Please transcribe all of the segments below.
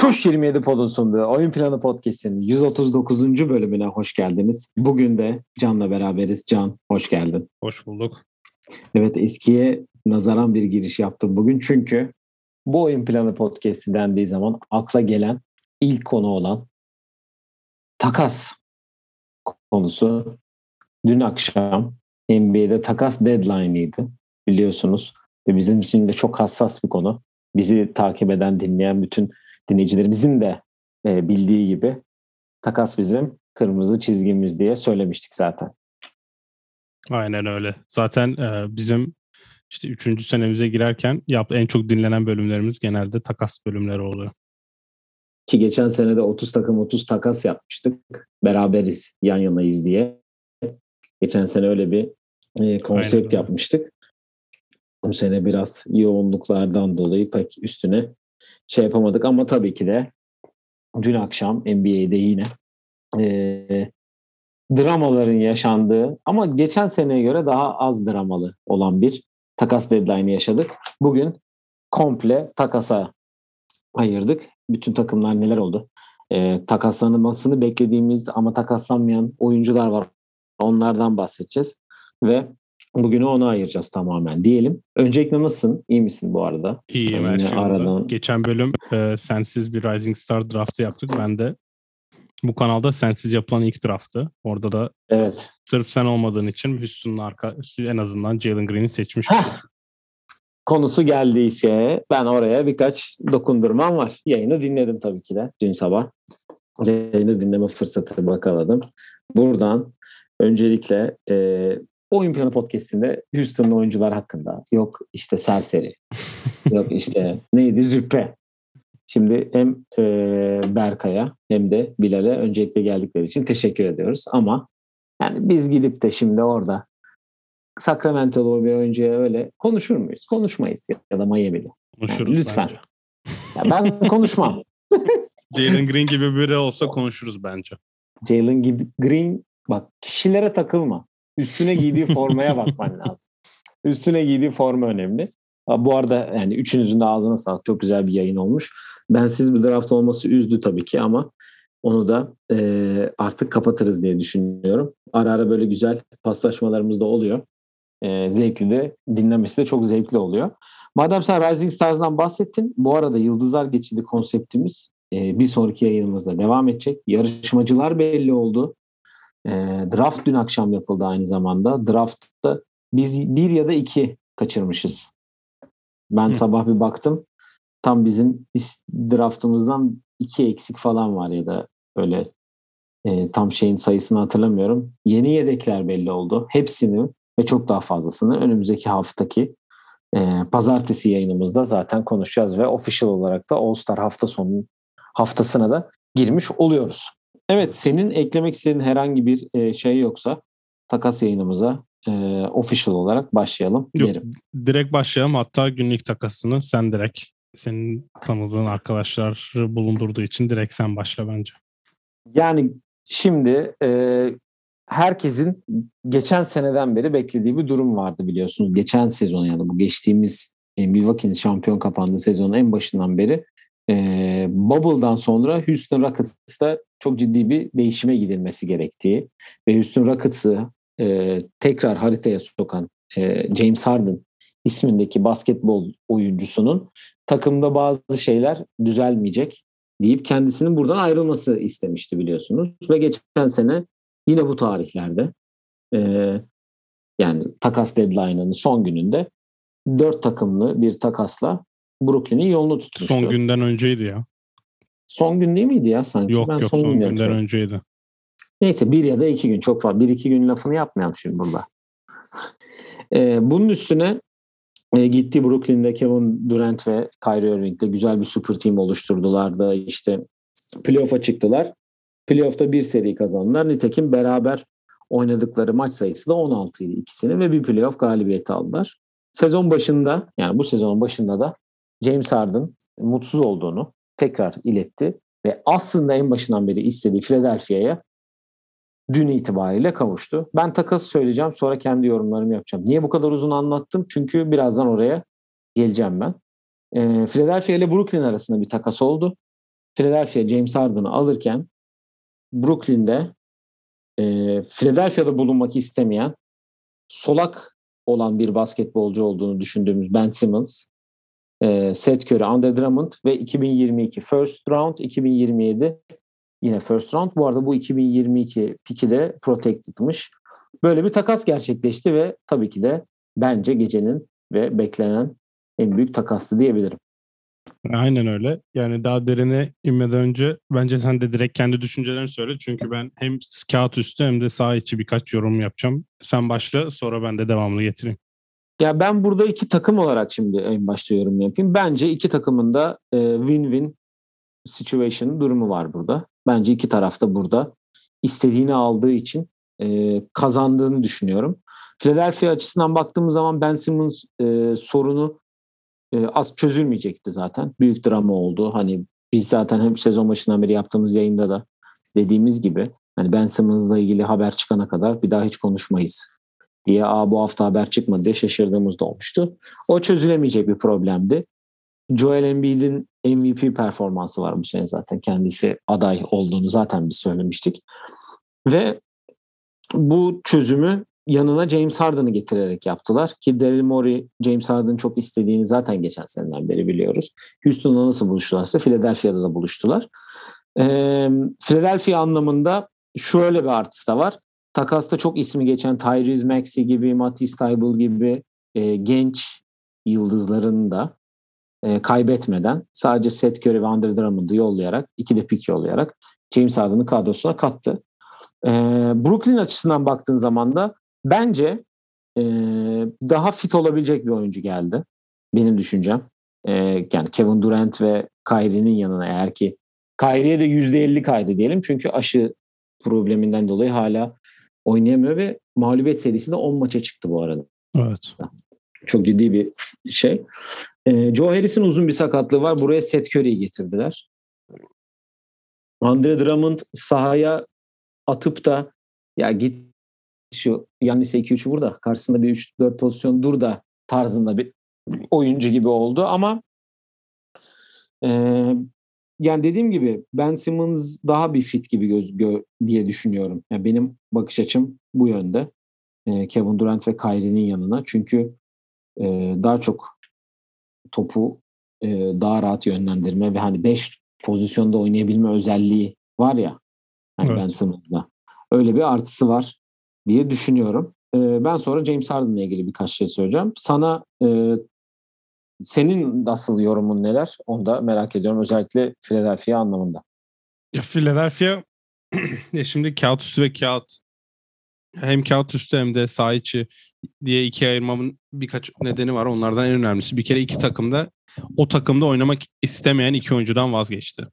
Tuş 27 Pod'un sunduğu Oyun Planı Podcast'in 139. bölümüne hoş geldiniz. Bugün de Can'la beraberiz. Can, hoş geldin. Hoş bulduk. Evet, eskiye nazaran bir giriş yaptım bugün. Çünkü bu Oyun Planı Podcast'i dendiği zaman akla gelen ilk konu olan takas konusu. Dün akşam NBA'de takas deadline'ıydı biliyorsunuz. Ve bizim için de çok hassas bir konu. Bizi takip eden, dinleyen bütün dinleyicilerimizin de e, bildiği gibi takas bizim kırmızı çizgimiz diye söylemiştik zaten. Aynen öyle. Zaten e, bizim işte üçüncü senemize girerken yap en çok dinlenen bölümlerimiz genelde takas bölümleri oluyor. Ki geçen sene de 30 takım 30 takas yapmıştık. Beraberiz, yan yanayız diye. Geçen sene öyle bir e, konsept Aynen. yapmıştık. Bu sene biraz yoğunluklardan dolayı pek üstüne şey yapamadık ama tabii ki de dün akşam NBA'de yine e, dramaların yaşandığı ama geçen seneye göre daha az dramalı olan bir takas deadline'ı yaşadık. Bugün komple takasa ayırdık. Bütün takımlar neler oldu? E, takaslanmasını beklediğimiz ama takaslanmayan oyuncular var. Onlardan bahsedeceğiz. Ve bugünü ona ayıracağız tamamen diyelim. Öncelikle nasılsın? İyi misin bu arada? İyiyim her Yine şey aradan- Geçen bölüm e, sensiz bir Rising Star draftı yaptık. Ben de bu kanalda sensiz yapılan ilk draftı. Orada da Evet. sırf sen olmadığın için Houston'un arka en azından Jalen Green'i seçmiş. Konusu geldiyse ben oraya birkaç dokundurmam var. Yayını dinledim tabii ki de dün sabah. Yayını dinleme fırsatı bakaladım. Buradan öncelikle e, Oyun Planı Podcast'inde Houston'lı oyuncular hakkında yok işte serseri, yok işte neydi züppe. Şimdi hem e, Berkay'a hem de Bilal'e öncelikle geldikleri için teşekkür ediyoruz. Ama yani biz gidip de şimdi orada Sacramento'lu bir oyuncuya öyle konuşur muyuz? Konuşmayız ya da Miami'de. Konuşuruz lütfen. bence. Ya ben konuşmam. Jalen Green gibi biri olsa konuşuruz bence. Jalen Green bak kişilere takılma. Üstüne giydiği formaya bakman lazım. Üstüne giydiği forma önemli. Bu arada yani üçünüzün de ağzına sağlık. Çok güzel bir yayın olmuş. Ben siz bir draft olması üzdü tabii ki ama onu da e, artık kapatırız diye düşünüyorum. Ara ara böyle güzel paslaşmalarımız da oluyor. E, zevkli de dinlemesi de çok zevkli oluyor. Madem sen Rising Stars'dan bahsettin. Bu arada Yıldızlar Geçidi konseptimiz e, bir sonraki yayınımızda devam edecek. Yarışmacılar belli oldu. E, draft dün akşam yapıldı aynı zamanda. Draftta biz bir ya da iki kaçırmışız. Ben Hı. sabah bir baktım. Tam bizim biz draftımızdan iki eksik falan var ya da böyle e, tam şeyin sayısını hatırlamıyorum. Yeni yedekler belli oldu. Hepsini ve çok daha fazlasını önümüzdeki haftaki e, pazartesi yayınımızda zaten konuşacağız ve official olarak da All Star hafta sonu haftasına da girmiş oluyoruz. Evet senin eklemek istediğin herhangi bir e, şey yoksa takas yayınımıza e, official olarak başlayalım Yok, derim. direkt başlayalım. Hatta günlük takasını sen direkt senin tanıdığın arkadaşlar bulundurduğu için direkt sen başla bence. Yani şimdi e, herkesin geçen seneden beri beklediği bir durum vardı biliyorsunuz. Geçen sezon yani bu geçtiğimiz Milwaukee'nin şampiyon kapandığı sezonun en başından beri e, Bubble'dan sonra Houston Rockets'ta çok ciddi bir değişime gidilmesi gerektiği ve Houston Rockets'ı e, tekrar haritaya sokan e, James Harden ismindeki basketbol oyuncusunun takımda bazı şeyler düzelmeyecek deyip kendisinin buradan ayrılması istemişti biliyorsunuz. Ve geçen sene yine bu tarihlerde e, yani takas deadline'ının son gününde dört takımlı bir takasla Brooklyn'in yolunu tutmuştu. Son günden önceydi ya. Son gün değil miydi ya sanki? Yok Ben yok son gün günden hatırlıyorum. önceydi. Neyse bir ya da iki gün çok fazla. Bir iki gün lafını yapmayalım şimdi burada. Ee, bunun üstüne e, gitti Brooklyn'de Kevin Durant ve Kyrie Irving'le güzel bir super team oluşturdular da işte playoff'a çıktılar. Playoff'ta bir seri kazandılar. Nitekim beraber oynadıkları maç sayısı da 16 idi ikisini ve bir playoff galibiyeti aldılar. Sezon başında yani bu sezonun başında da James Harden mutsuz olduğunu tekrar iletti ve aslında en başından beri istediği Philadelphia'ya dün itibariyle kavuştu. Ben takası söyleyeceğim sonra kendi yorumlarımı yapacağım. Niye bu kadar uzun anlattım? Çünkü birazdan oraya geleceğim ben. E, Philadelphia ile Brooklyn arasında bir takas oldu. Philadelphia James Harden'ı alırken Brooklyn'de e, Philadelphia'da bulunmak istemeyen solak olan bir basketbolcu olduğunu düşündüğümüz Ben Simmons, e, Seth Curry, Andre Drummond ve 2022 first round, 2027 yine first round. Bu arada bu 2022 piki de protected'mış. Böyle bir takas gerçekleşti ve tabii ki de bence gecenin ve beklenen en büyük takastı diyebilirim. Aynen öyle. Yani daha derine inmeden önce bence sen de direkt kendi düşüncelerini söyle. Çünkü ben hem kağıt üstü hem de sağ içi birkaç yorum yapacağım. Sen başla sonra ben de devamını getireyim. Ya ben burada iki takım olarak şimdi en başta yorum yapayım. Bence iki takımın da e, win-win situation durumu var burada. Bence iki tarafta burada istediğini aldığı için e, kazandığını düşünüyorum. Philadelphia açısından baktığımız zaman Ben Simmons e, sorunu az çözülmeyecekti zaten. Büyük drama oldu. Hani biz zaten hem sezon başından beri yaptığımız yayında da dediğimiz gibi hani Ben Simmons'la ilgili haber çıkana kadar bir daha hiç konuşmayız diye Aa, bu hafta haber çıkmadı diye şaşırdığımız da olmuştu. O çözülemeyecek bir problemdi. Joel Embiid'in MVP performansı var bu sene zaten. Kendisi aday olduğunu zaten biz söylemiştik. Ve bu çözümü yanına James Harden'ı getirerek yaptılar. Ki Daryl Morey James Harden'ı çok istediğini zaten geçen seneden beri biliyoruz. Houston'la nasıl buluştularsa Philadelphia'da da buluştular. Ee, Philadelphia anlamında şöyle bir artısı da var. Takasta çok ismi geçen Tyrese Maxey gibi, Matisse Tybal gibi e, genç yıldızların da e, kaybetmeden sadece Seth Curry ve Andre Drummond'ı yollayarak, iki de pick yollayarak James Harden'ı kadrosuna kattı. E, Brooklyn açısından baktığın zaman da bence e, daha fit olabilecek bir oyuncu geldi. Benim düşüncem. E, yani Kevin Durant ve Kyrie'nin yanına eğer ki Kyrie'ye de %50 kaydı diyelim. Çünkü aşı probleminden dolayı hala oynayamıyor ve mağlubiyet serisi de 10 maça çıktı bu arada. Evet. Çok ciddi bir şey. Ee, Joe Harris'in uzun bir sakatlığı var. Buraya Seth Curry'i getirdiler. Andre Drummond sahaya atıp da ya git şu Yannis'e 2-3 vur da karşısında bir 3-4 pozisyon dur da tarzında bir oyuncu gibi oldu ama e, yani dediğim gibi Ben Simmons daha bir fit gibi göz gö, diye düşünüyorum. Yani benim bakış açım bu yönde. E, Kevin Durant ve Kyrie'nin yanına. Çünkü e, daha çok topu e, daha rahat yönlendirme ve hani 5 pozisyonda oynayabilme özelliği var ya hani evet. Ben Simmons'da. Öyle bir artısı var diye düşünüyorum. E, ben sonra James Harden'la ilgili birkaç şey söyleyeceğim. Sana e, senin nasıl yorumun neler? Onu da merak ediyorum. Özellikle Philadelphia anlamında. Ya Philadelphia ya şimdi kağıt üstü ve kağıt hem kağıt üstü hem de saha içi diye ikiye ayırmamın birkaç nedeni var. Onlardan en önemlisi bir kere iki takımda o takımda oynamak istemeyen iki oyuncudan vazgeçti.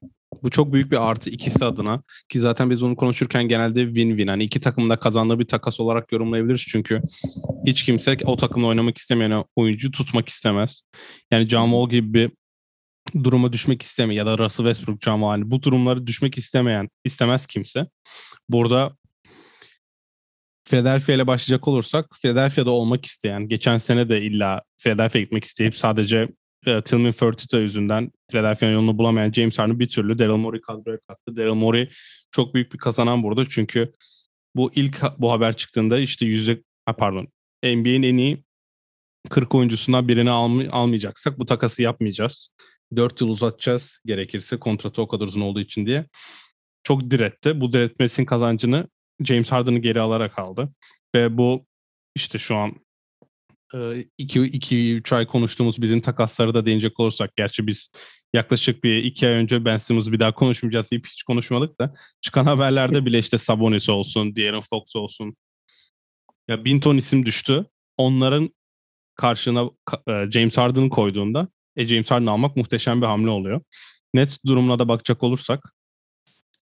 Bu çok büyük bir artı ikisi adına ki zaten biz onu konuşurken genelde win-win hani iki takımda kazandığı bir takas olarak yorumlayabiliriz çünkü hiç kimse o takımda oynamak istemeyen oyuncu tutmak istemez. Yani John Wall gibi bir duruma düşmek istemiyor ya da Russell Westbrook, John Wall hani bu durumları düşmek istemeyen istemez kimse. Burada Philadelphia ile başlayacak olursak Philadelphia'da olmak isteyen, geçen sene de illa Philadelphia'ya gitmek isteyip sadece e, Tillman Fertitta yüzünden Philadelphia'nın yolunu bulamayan James Harden bir türlü Daryl Morey kadroya kattı. Daryl Morey çok büyük bir kazanan burada çünkü bu ilk bu haber çıktığında işte yüzde pardon NBA'in en iyi 40 oyuncusundan birini alm almayacaksak bu takası yapmayacağız. 4 yıl uzatacağız gerekirse kontratı o kadar uzun olduğu için diye. Çok diretti. Bu diretmesinin kazancını James Harden'ı geri alarak aldı. Ve bu işte şu an 2-3 ay konuştuğumuz bizim takasları da değinecek olursak gerçi biz yaklaşık bir iki ay önce Ben Simmons'ı bir daha konuşmayacağız deyip hiç konuşmadık da çıkan haberlerde bile işte Sabonis olsun, De'Aaron Fox olsun ya bin ton isim düştü. Onların karşına James Harden'ı koyduğunda e, James Harden'ı almak muhteşem bir hamle oluyor. Nets durumuna da bakacak olursak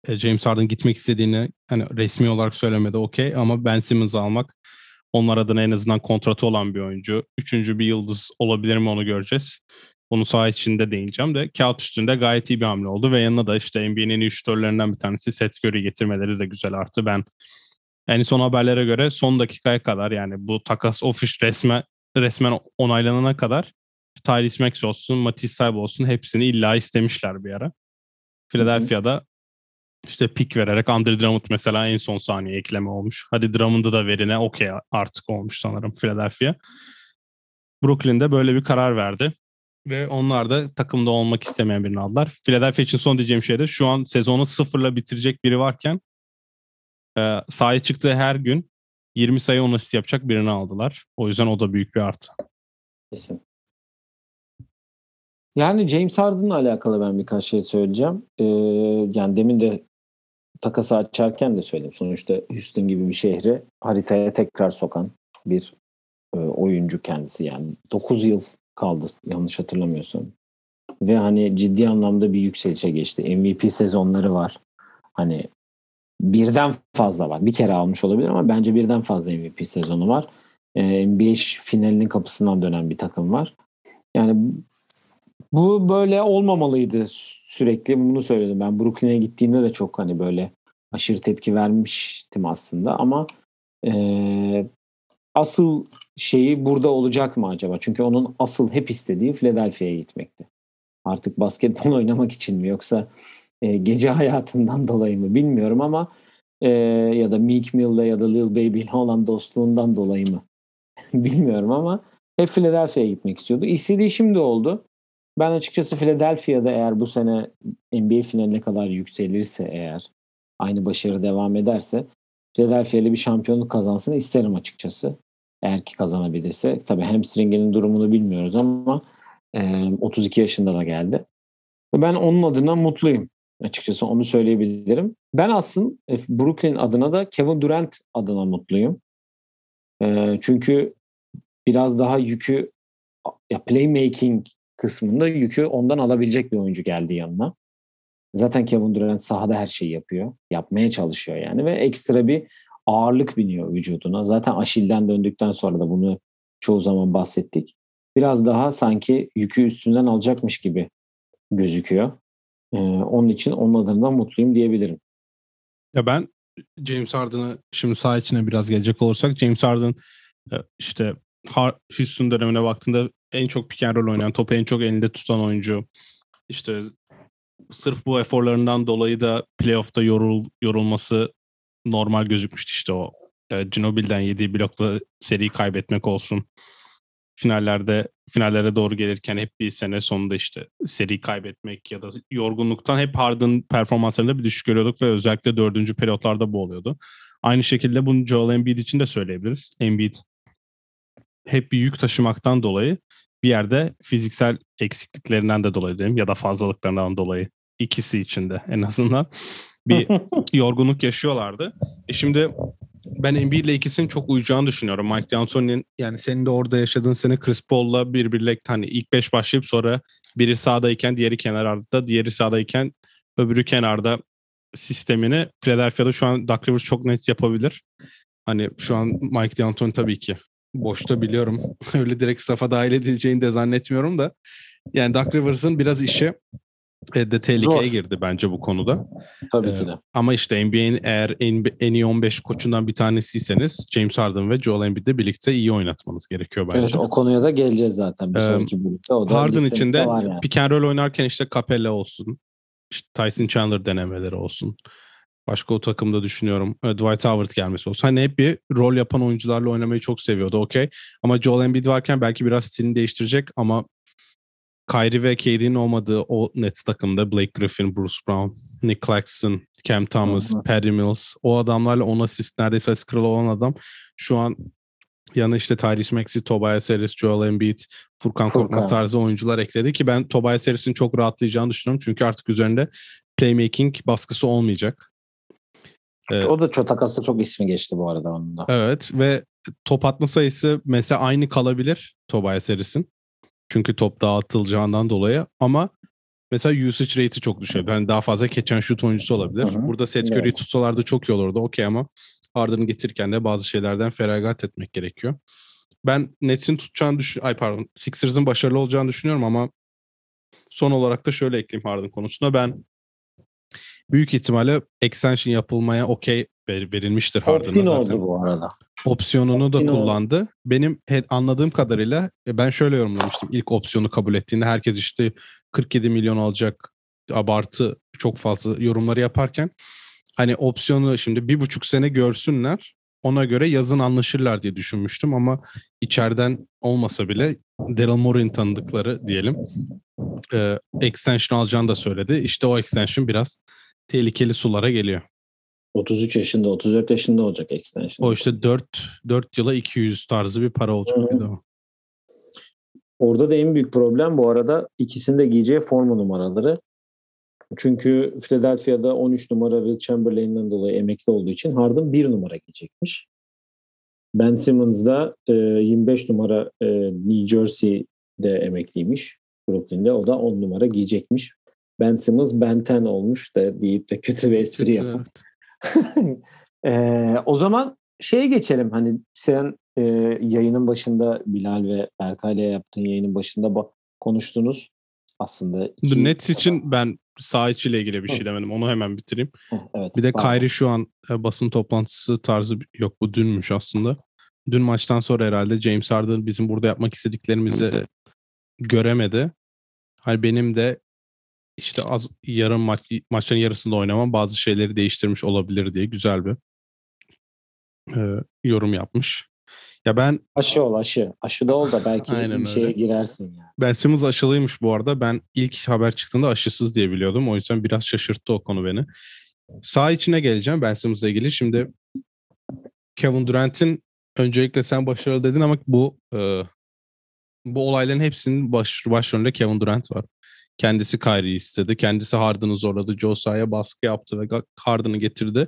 James Harden gitmek istediğini hani resmi olarak söylemedi okey ama Ben Simmons'ı almak onlar adına en azından kontratı olan bir oyuncu. Üçüncü bir yıldız olabilir mi onu göreceğiz. Onu saha içinde değineceğim de kağıt üstünde gayet iyi bir hamle oldu ve yanına da işte NBA'nin iyi şütörlerinden bir tanesi Seth Curry getirmeleri de güzel arttı. Ben En son haberlere göre son dakikaya kadar yani bu takas ofiş resmen resmen onaylanana kadar Tyrese Max olsun, Matisse Saib olsun hepsini illa istemişler bir ara. Philadelphia'da işte pik vererek Andre Drummond mesela en son saniye ekleme olmuş. Hadi Drummond'u da verine okey artık olmuş sanırım Philadelphia. Brooklyn'de böyle bir karar verdi. Ve onlar da takımda olmak istemeyen birini aldılar. Philadelphia için son diyeceğim şey de şu an sezonu sıfırla bitirecek biri varken e, sahaya çıktığı her gün 20 sayı 10 asist yapacak birini aldılar. O yüzden o da büyük bir artı. Kesin. Yani James Harden'la alakalı ben birkaç şey söyleyeceğim. Ee, yani demin de takası açarken de söyledim. Sonuçta Houston gibi bir şehri haritaya tekrar sokan bir e, oyuncu kendisi yani. 9 yıl kaldı yanlış hatırlamıyorsam. Ve hani ciddi anlamda bir yükselişe geçti. MVP sezonları var. Hani birden fazla var. Bir kere almış olabilir ama bence birden fazla MVP sezonu var. Ee, NBA finalinin kapısından dönen bir takım var. Yani bu böyle olmamalıydı sürekli. Bunu söyledim ben. Brooklyn'e gittiğinde de çok hani böyle aşırı tepki vermiştim aslında ama e, asıl şeyi burada olacak mı acaba? Çünkü onun asıl hep istediği Philadelphia'ya gitmekti. Artık basketbol oynamak için mi yoksa e, gece hayatından dolayı mı bilmiyorum ama e, ya da Meek Mill'le ya da Lil Baby ile olan dostluğundan dolayı mı bilmiyorum ama hep Philadelphia'ya gitmek istiyordu. İstediği şimdi oldu. Ben açıkçası Philadelphia'da eğer bu sene NBA finaline kadar yükselirse eğer aynı başarı devam ederse Philadelphia ile bir şampiyonluk kazansın isterim açıkçası. Eğer ki kazanabilirse. Tabii hamstringinin durumunu bilmiyoruz ama e, 32 yaşında da geldi. Ben onun adına mutluyum. Açıkçası onu söyleyebilirim. Ben aslında e, Brooklyn adına da Kevin Durant adına mutluyum. E, çünkü biraz daha yükü ya playmaking kısmında yükü ondan alabilecek bir oyuncu geldi yanına. Zaten Kevin Durant sahada her şeyi yapıyor. Yapmaya çalışıyor yani ve ekstra bir ağırlık biniyor vücuduna. Zaten Aşil'den döndükten sonra da bunu çoğu zaman bahsettik. Biraz daha sanki yükü üstünden alacakmış gibi gözüküyor. Ee, onun için onun adına mutluyum diyebilirim. Ya ben James Harden'ı şimdi sağ içine biraz gelecek olursak James Harden e, işte Houston dönemine baktığında en çok pick roll oynayan, topu en çok elinde tutan oyuncu. İşte sırf bu eforlarından dolayı da playoff'ta yorul, yorulması normal gözükmüştü işte o. E, Ginobil'den yediği blokla seri kaybetmek olsun. Finallerde finallere doğru gelirken hep bir sene sonunda işte seri kaybetmek ya da yorgunluktan hep Harden performanslarında bir düşük görüyorduk ve özellikle dördüncü periyotlarda bu oluyordu. Aynı şekilde bunu Joel Embiid için de söyleyebiliriz. Embiid hep bir yük taşımaktan dolayı bir yerde fiziksel eksikliklerinden de dolayı diyeyim ya da fazlalıklarından dolayı ikisi içinde en azından bir yorgunluk yaşıyorlardı. E şimdi ben Embiid ile ikisinin çok uyacağını düşünüyorum. Mike D'Antoni'nin yani senin de orada yaşadığın sene Chris Paul'la birbiriyle hani ilk beş başlayıp sonra biri sağdayken diğeri kenarda, diğeri sağdayken öbürü kenarda sistemini Philadelphia'da şu an Doug Rivers çok net yapabilir. Hani şu an Mike D'Antoni tabii ki boşta biliyorum. Öyle direkt safa dahil edileceğini de zannetmiyorum da. Yani Doug Rivers'ın biraz işi e, de tehlikeye Zor. girdi bence bu konuda. Tabii ki de. Ee, ama işte NBA'in eğer en, en iyi 15 koçundan bir tanesiyseniz James Harden ve Joel Embiid'le birlikte iyi oynatmanız gerekiyor bence. Evet o konuya da geleceğiz zaten bir ee, sonraki bölümde. O da Harden için de yani. pick and roll oynarken işte Capella olsun. İşte Tyson Chandler denemeleri olsun. Başka o takımda düşünüyorum. E, Dwight Howard gelmesi olsa. Hani hep bir rol yapan oyuncularla oynamayı çok seviyordu. Okey. Ama Joel Embiid varken belki biraz stilini değiştirecek ama Kyrie ve KD'nin olmadığı o net takımda Blake Griffin, Bruce Brown, Nick Claxton, Cam Thomas, Hı-hı. Patty Mills o adamlarla 10 asist neredeyse asist kralı olan adam şu an yanı işte Tyrese Maxey, Tobias Harris, Joel Embiid, Furkan, Furkan. Korkmaz tarzı oyuncular ekledi ki ben Tobias Harris'in çok rahatlayacağını düşünüyorum. Çünkü artık üzerinde playmaking baskısı olmayacak. Ee, o da çok takasda çok ismi geçti bu arada onun da. Evet ve top atma sayısı mesela aynı kalabilir Tobias Harris'in. Çünkü top dağıtılacağından dolayı ama mesela usage rate'i çok düşebilir. Yani daha fazla and shoot oyuncusu olabilir. Hı-hı. Burada Seth Curry'i evet. tutsalardı çok iyi olurdu. Okey ama Harden'ı getirirken de bazı şeylerden feragat etmek gerekiyor. Ben Nets'in tutacağını düşün, ay pardon, Sixers'ın başarılı olacağını düşünüyorum ama son olarak da şöyle ekleyeyim Harden konusunda. Ben büyük ihtimalle extension yapılmaya okey verilmiştir Harden'a zaten. oldu bu arada. Opsiyonunu da Optin oldu. kullandı. Benim he- anladığım kadarıyla e, ben şöyle yorumlamıştım. İlk opsiyonu kabul ettiğinde herkes işte 47 milyon alacak abartı çok fazla yorumları yaparken hani opsiyonu şimdi bir buçuk sene görsünler ona göre yazın anlaşırlar diye düşünmüştüm ama içeriden olmasa bile Daryl Morey'in tanıdıkları diyelim e, extension alacağını da söyledi. İşte o extension biraz tehlikeli sulara geliyor. 33 yaşında, 34 yaşında olacak extension. O işte 4 4 yıla 200 tarzı bir para olacak Hı. o. Orada da en büyük problem bu arada ikisinde giyeceği forma numaraları. Çünkü Philadelphia'da 13 numara Will Chamberlain'den dolayı emekli olduğu için Harden 1 numara giyecekmiş. Ben Simmons da e, 25 numara e, New Jersey'de emekliymiş. Brooklyn'de. O da 10 numara giyecekmiş. Ben Simmons Ben 10 olmuş da deyip de kötü bir espri yapıp Ee, o zaman şeye geçelim. Hani sen e, yayının başında Bilal ve Berkay'la yaptığın yayının başında ba- konuştunuz aslında. The Nets için ben sağ içiyle ilgili bir şey demedim. Onu hemen bitireyim. Evet, Bir de pardon. Kyrie şu an e, basın toplantısı tarzı yok bu dünmüş aslında. Dün maçtan sonra herhalde James Harden bizim burada yapmak istediklerimizi göremedi. Hani benim de işte az yarım maç maçların yarısında oynamam bazı şeyleri değiştirmiş olabilir diye güzel bir e, yorum yapmış. Ya ben Aşı ol aşı. Aşı da ol da belki Aynen bir şeye öyle. girersin ya. Ben Simmons aşılıymış bu arada. Ben ilk haber çıktığında aşısız diye biliyordum. O yüzden biraz şaşırttı o konu beni. Sağ içine geleceğim Ben Simmons'la ilgili. Şimdi Kevin Durant'in öncelikle sen başarılı dedin ama bu e, bu olayların hepsinin baş, başrolünde Kevin Durant var. Kendisi Kyrie'yi istedi. Kendisi Harden'ı zorladı. Joe Tsai'ye baskı yaptı ve Harden'ı getirdi.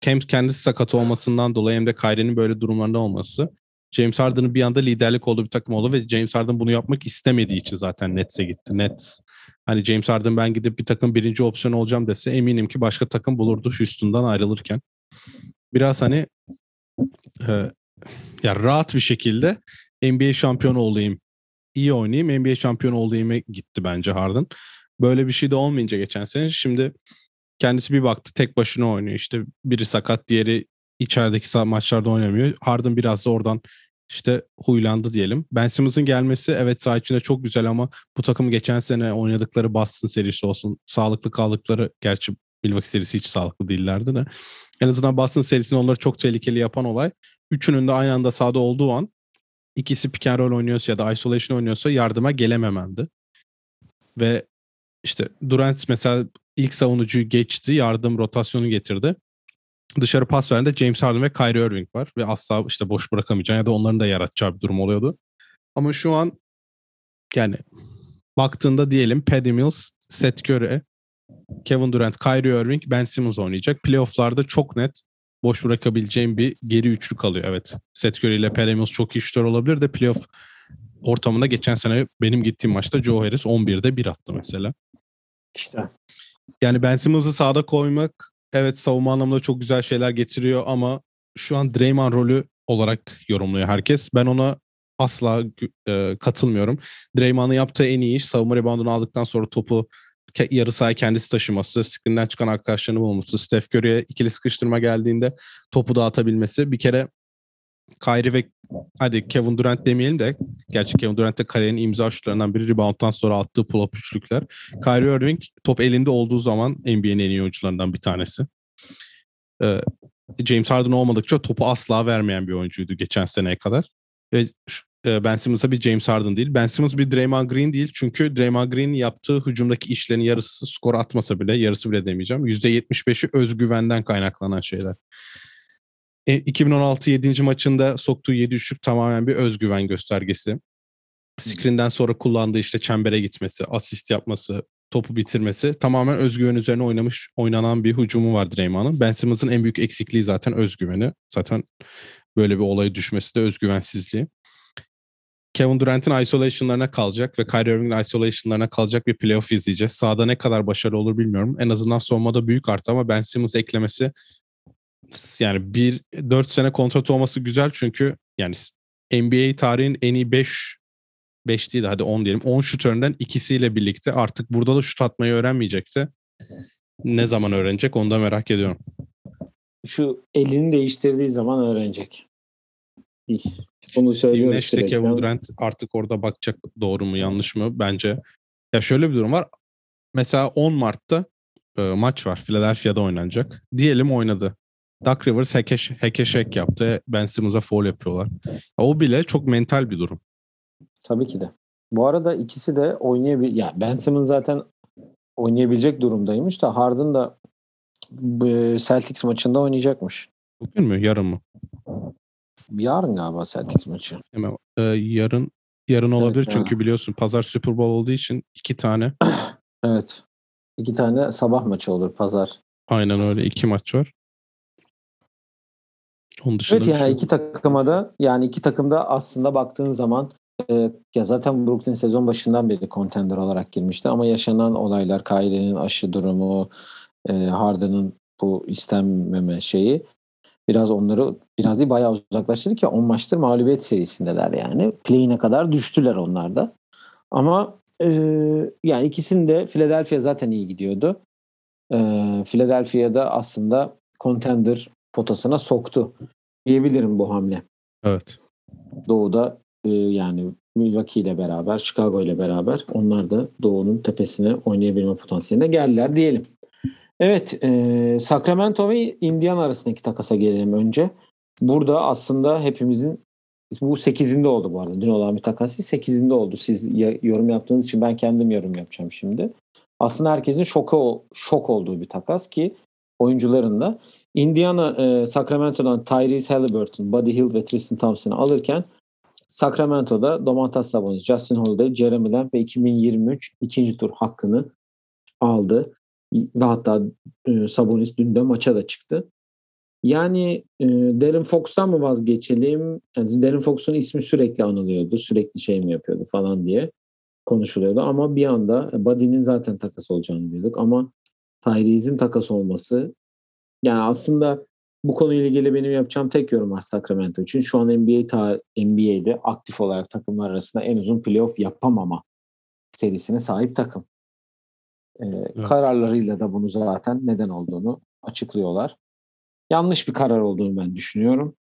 Hem kendisi sakat olmasından dolayı hem de Kyrie'nin böyle durumlarında olması. James Harden'ın bir anda liderlik olduğu bir takım oldu ve James Harden bunu yapmak istemediği için zaten Nets'e gitti. Nets hani James Harden ben gidip bir takım birinci opsiyon olacağım dese eminim ki başka takım bulurdu Houston'dan ayrılırken. Biraz hani e, ya rahat bir şekilde NBA şampiyonu olayım, iyi oynayayım, NBA şampiyonu olayım'a gitti bence Harden. Böyle bir şey de olmayınca geçen sene şimdi kendisi bir baktı tek başına oynuyor. İşte biri sakat, diğeri içerideki maçlarda oynamıyor. Harden biraz da oradan işte huylandı diyelim. Ben Simmons'ın gelmesi evet saha içinde çok güzel ama bu takım geçen sene oynadıkları Boston serisi olsun. Sağlıklı kaldıkları gerçi Milwaukee serisi hiç sağlıklı değillerdi de. En azından Boston serisini onları çok tehlikeli yapan olay. Üçünün de aynı anda sahada olduğu an ikisi pick and roll oynuyorsa ya da isolation oynuyorsa yardıma gelememendi. Ve işte Durant mesela ilk savunucuyu geçti, yardım rotasyonu getirdi. Dışarı pas veren de James Harden ve Kyrie Irving var ve asla işte boş bırakamayacağın ya da onların da yaratacağı bir durum oluyordu. Ama şu an yani baktığında diyelim Paddy Mills, Seth Curry, Kevin Durant, Kyrie Irving, Ben Simmons oynayacak. Playoff'larda çok net boş bırakabileceğim bir geri üçlü kalıyor. Evet. Seth Curry ile Paddy Mills çok iyi şutör olabilir de playoff ortamında geçen sene benim gittiğim maçta Joe Harris 11'de 1 attı mesela. İşte Yani Ben Simmons'ı sağda koymak evet savunma anlamında çok güzel şeyler getiriyor ama şu an Draymond rolü olarak yorumluyor herkes. Ben ona asla e, katılmıyorum. Draymond'ın yaptığı en iyi iş savunma reboundunu aldıktan sonra topu yarı sahaya kendisi taşıması, screen'den çıkan arkadaşlarını bulması, Steph Curry'e ikili sıkıştırma geldiğinde topu dağıtabilmesi. Bir kere Kyrie ve hadi Kevin Durant demeyelim de gerçi Kevin Durant de kariyerinin imza şutlarından biri rebound'dan sonra attığı pull-up üçlükler. Kyrie Irving top elinde olduğu zaman NBA'nin en iyi oyuncularından bir tanesi. Ee, James Harden olmadıkça topu asla vermeyen bir oyuncuydu geçen seneye kadar. Ve e, Ben Simmons'a bir James Harden değil. Ben Simmons bir Draymond Green değil. Çünkü Draymond Green yaptığı hücumdaki işlerin yarısı skor atmasa bile, yarısı bile demeyeceğim. %75'i özgüvenden kaynaklanan şeyler. E, 2016 7. maçında soktuğu 7 üçlük tamamen bir özgüven göstergesi. Screen'den sonra kullandığı işte çembere gitmesi, asist yapması, topu bitirmesi tamamen özgüven üzerine oynamış oynanan bir hücumu var Draymond'ın. Ben Simmons'ın en büyük eksikliği zaten özgüveni. Zaten böyle bir olaya düşmesi de özgüvensizliği. Kevin Durant'in isolation'larına kalacak ve Kyrie Irving'in isolation'larına kalacak bir playoff izleyeceğiz. Sağda ne kadar başarılı olur bilmiyorum. En azından savunmada büyük arttı ama Ben Simmons eklemesi yani bir 4 sene kontrat olması güzel çünkü yani NBA tarihin en iyi 5 5 değil de hadi 10 diyelim. 10 şutöründen ikisiyle birlikte artık burada da şut atmayı öğrenmeyecekse ne zaman öğrenecek onu da merak ediyorum. şu elini değiştirdiği zaman öğrenecek. Bunu Steve Nash ile Kevin Durant artık orada bakacak doğru mu yanlış mı bence. Ya şöyle bir durum var. Mesela 10 Mart'ta e, maç var. Philadelphia'da oynanacak. Diyelim oynadı. Duck Rivers hekeş, hekeşek yaptı. Ben Simmons'a foul yapıyorlar. O bile çok mental bir durum. Tabii ki de. Bu arada ikisi de oynayabilir. Ya Ben Simmons zaten oynayabilecek durumdaymış da Harden da Celtics maçında oynayacakmış. Bugün mü? Yarın mı? Yarın galiba Celtics maçı. Hemen e, yarın yarın olabilir evet, çünkü ya. biliyorsun pazar Super Bowl olduğu için iki tane. evet. İki tane sabah maçı olur pazar. Aynen öyle iki maç var. Onun dışında evet yani şey... iki takıma da yani iki takımda aslında baktığın zaman e, ya zaten Brooklyn sezon başından beri contender olarak girmişti ama yaşanan olaylar Kyrie'nin aşı durumu, e, Harden'ın bu istenmeme şeyi biraz onları biraz değil bayağı uzaklaştırdı ki 10 maçtır mağlubiyet serisindeler yani. Play'ine kadar düştüler onlar da. Ama e, yani ikisinde Philadelphia zaten iyi gidiyordu. E, Philadelphia'da aslında contender potasına soktu diyebilirim bu hamle. Evet. Doğu'da e, yani Milwaukee ile beraber, Chicago ile beraber onlar da Doğu'nun tepesine oynayabilme potansiyeline geldiler diyelim. Evet, e, Sacramento ve Indiana arasındaki takasa gelelim önce. Burada aslında hepimizin bu 8'inde oldu bu arada. Dün olan bir takas 8'inde oldu. Siz yorum yaptığınız için ben kendim yorum yapacağım şimdi. Aslında herkesin şoka şok olduğu bir takas ki oyuncuların da Indiana e, Sacramento'dan Tyrese Halliburton, Buddy Hill ve Tristan Thompson'ı alırken Sacramento'da Domantas Sabonis, Justin Holiday, Jeremy Lamb ve 2023 ikinci tur hakkını aldı. Ve hatta e, Sabonis dün de maça da çıktı. Yani e, Darren Fox'tan mı vazgeçelim? Yani Darren Fox'un ismi sürekli anılıyordu. Sürekli şey mi yapıyordu falan diye konuşuluyordu. Ama bir anda Buddy'nin zaten takas olacağını biliyorduk. Ama Tyrese'in takas olması yani aslında bu konuyla ilgili benim yapacağım tek yorum var Sacramento için. Şu an NBA ta, NBA'de aktif olarak takımlar arasında en uzun playoff yapamama serisine sahip takım. Ee, evet. Kararlarıyla da bunu zaten neden olduğunu açıklıyorlar. Yanlış bir karar olduğunu ben düşünüyorum.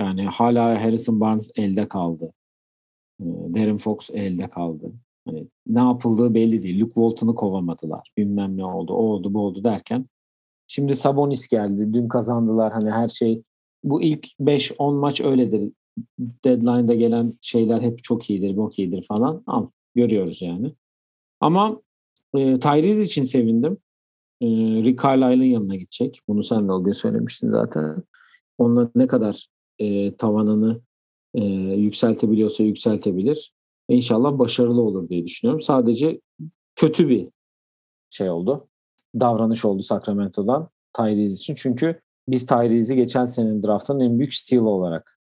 Yani hala Harrison Barnes elde kaldı. Ee, Darren Fox elde kaldı. Hani ne yapıldığı belli değil. Luke Walton'u kovamadılar. Bilmem ne oldu, o oldu, bu oldu derken. Şimdi Sabonis geldi. Dün kazandılar. Hani her şey bu ilk 5-10 maç öyledir. Deadline'da gelen şeyler hep çok iyidir, çok iyidir falan. Al, görüyoruz yani. Ama e, Tyrese için sevindim. E, Rick Carlisle'ın yanına gidecek. Bunu sen de o gün söylemiştin zaten. Onunla ne kadar e, tavanını e, yükseltebiliyorsa yükseltebilir. İnşallah başarılı olur diye düşünüyorum. Sadece kötü bir şey oldu. Davranış oldu Sacramento'dan Tyrese için. Çünkü biz Tyrese'i geçen senenin draftının en büyük steal olarak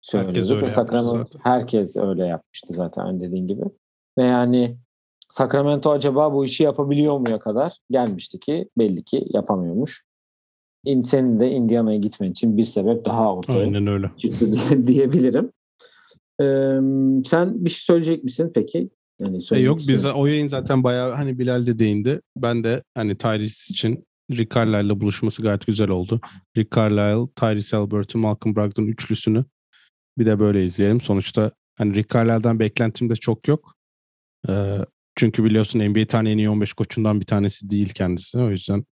söylüyorduk. Herkes öyle, Sacramento, herkes öyle yapmıştı zaten dediğin gibi. Ve yani Sacramento acaba bu işi yapabiliyor muya kadar gelmişti ki belli ki yapamıyormuş. Senin de Indiana'ya gitmen için bir sebep daha ortaya Aynen öyle. çıktı diyebilirim. Ee, sen bir şey söyleyecek misin peki? Yani e yok biz o yayın zaten bayağı hani Bilal de değindi. Ben de hani Tyrese için Rick Carlisle'la buluşması gayet güzel oldu. Rick Carlisle, Tyrese Albert'ın, Malcolm Brogdon üçlüsünü bir de böyle izleyelim. Sonuçta hani Rick Carlisle'dan beklentim de çok yok. Ee, çünkü biliyorsun NBA tane en iyi 15 koçundan bir tanesi değil kendisi. O yüzden.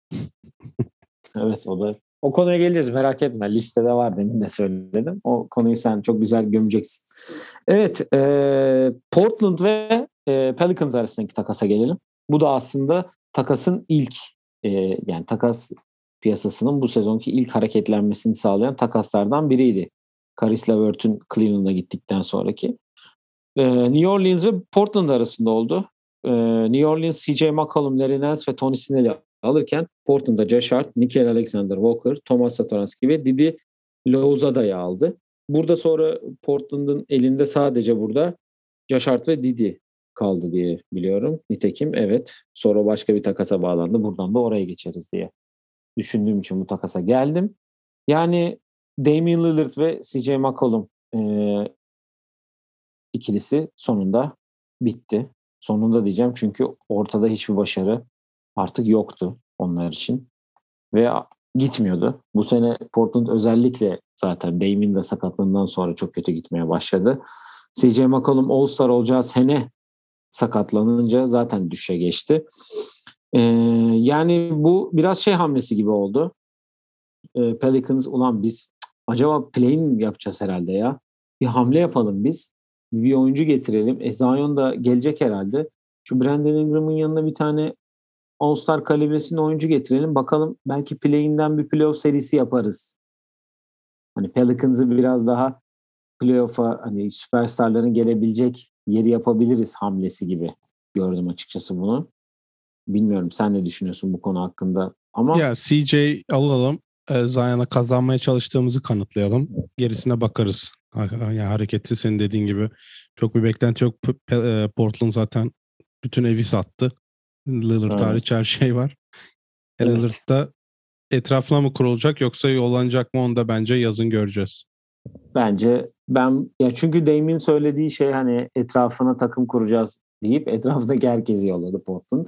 evet o da. O konuya geleceğiz merak etme. Listede var demin de söyledim. O konuyu sen çok güzel gömeceksin. Evet. E, Portland ve e, Pelicans arasındaki takasa gelelim. Bu da aslında takasın ilk e, yani takas piyasasının bu sezonki ilk hareketlenmesini sağlayan takaslardan biriydi. Caris LeVert'ün Cleveland'a gittikten sonraki. E, New Orleans ve Portland arasında oldu. E, New Orleans CJ McCollum, Larry Nance ve Tony Snell'i alırken Portland'da Josh Hart, Nickel Alexander Walker, Thomas Satoranski ve Didi Louzada'yı aldı. Burada sonra Portland'ın elinde sadece burada Josh ve Didi kaldı diye biliyorum. Nitekim evet. Sonra başka bir takasa bağlandı. Buradan da oraya geçeriz diye düşündüğüm için bu takasa geldim. Yani Damian Lillard ve CJ McCollum e, ikilisi sonunda bitti. Sonunda diyeceğim çünkü ortada hiçbir başarı artık yoktu onlar için. Ve gitmiyordu. Bu sene Portland özellikle zaten Dame'in de sakatlığından sonra çok kötü gitmeye başladı. CJ McCollum All-Star olacağı sene sakatlanınca zaten düşe geçti. Ee, yani bu biraz şey hamlesi gibi oldu. Ee, Pelicans ulan biz acaba play mi yapacağız herhalde ya? Bir hamle yapalım biz. Bir oyuncu getirelim. E Zion da gelecek herhalde. Şu Brandon Ingram'ın yanına bir tane All-Star kalibresinde oyuncu getirelim. Bakalım belki play'inden bir playoff serisi yaparız. Hani Pelicans'ı biraz daha playoff'a hani süperstarların gelebilecek yeri yapabiliriz hamlesi gibi gördüm açıkçası bunu. Bilmiyorum sen ne düşünüyorsun bu konu hakkında ama ya CJ alalım e, Zion'a kazanmaya çalıştığımızı kanıtlayalım. Gerisine bakarız. Yani hareketi senin dediğin gibi çok bir beklenti yok. E, Portland zaten bütün evi sattı. Lillard evet. hariç her şey var. E, evet. Lillard da etrafına mı kurulacak yoksa yollanacak mı onu da bence yazın göreceğiz. Bence ben ya çünkü Dame'in söylediği şey hani etrafına takım kuracağız deyip etrafındaki herkesi yolladı Portland.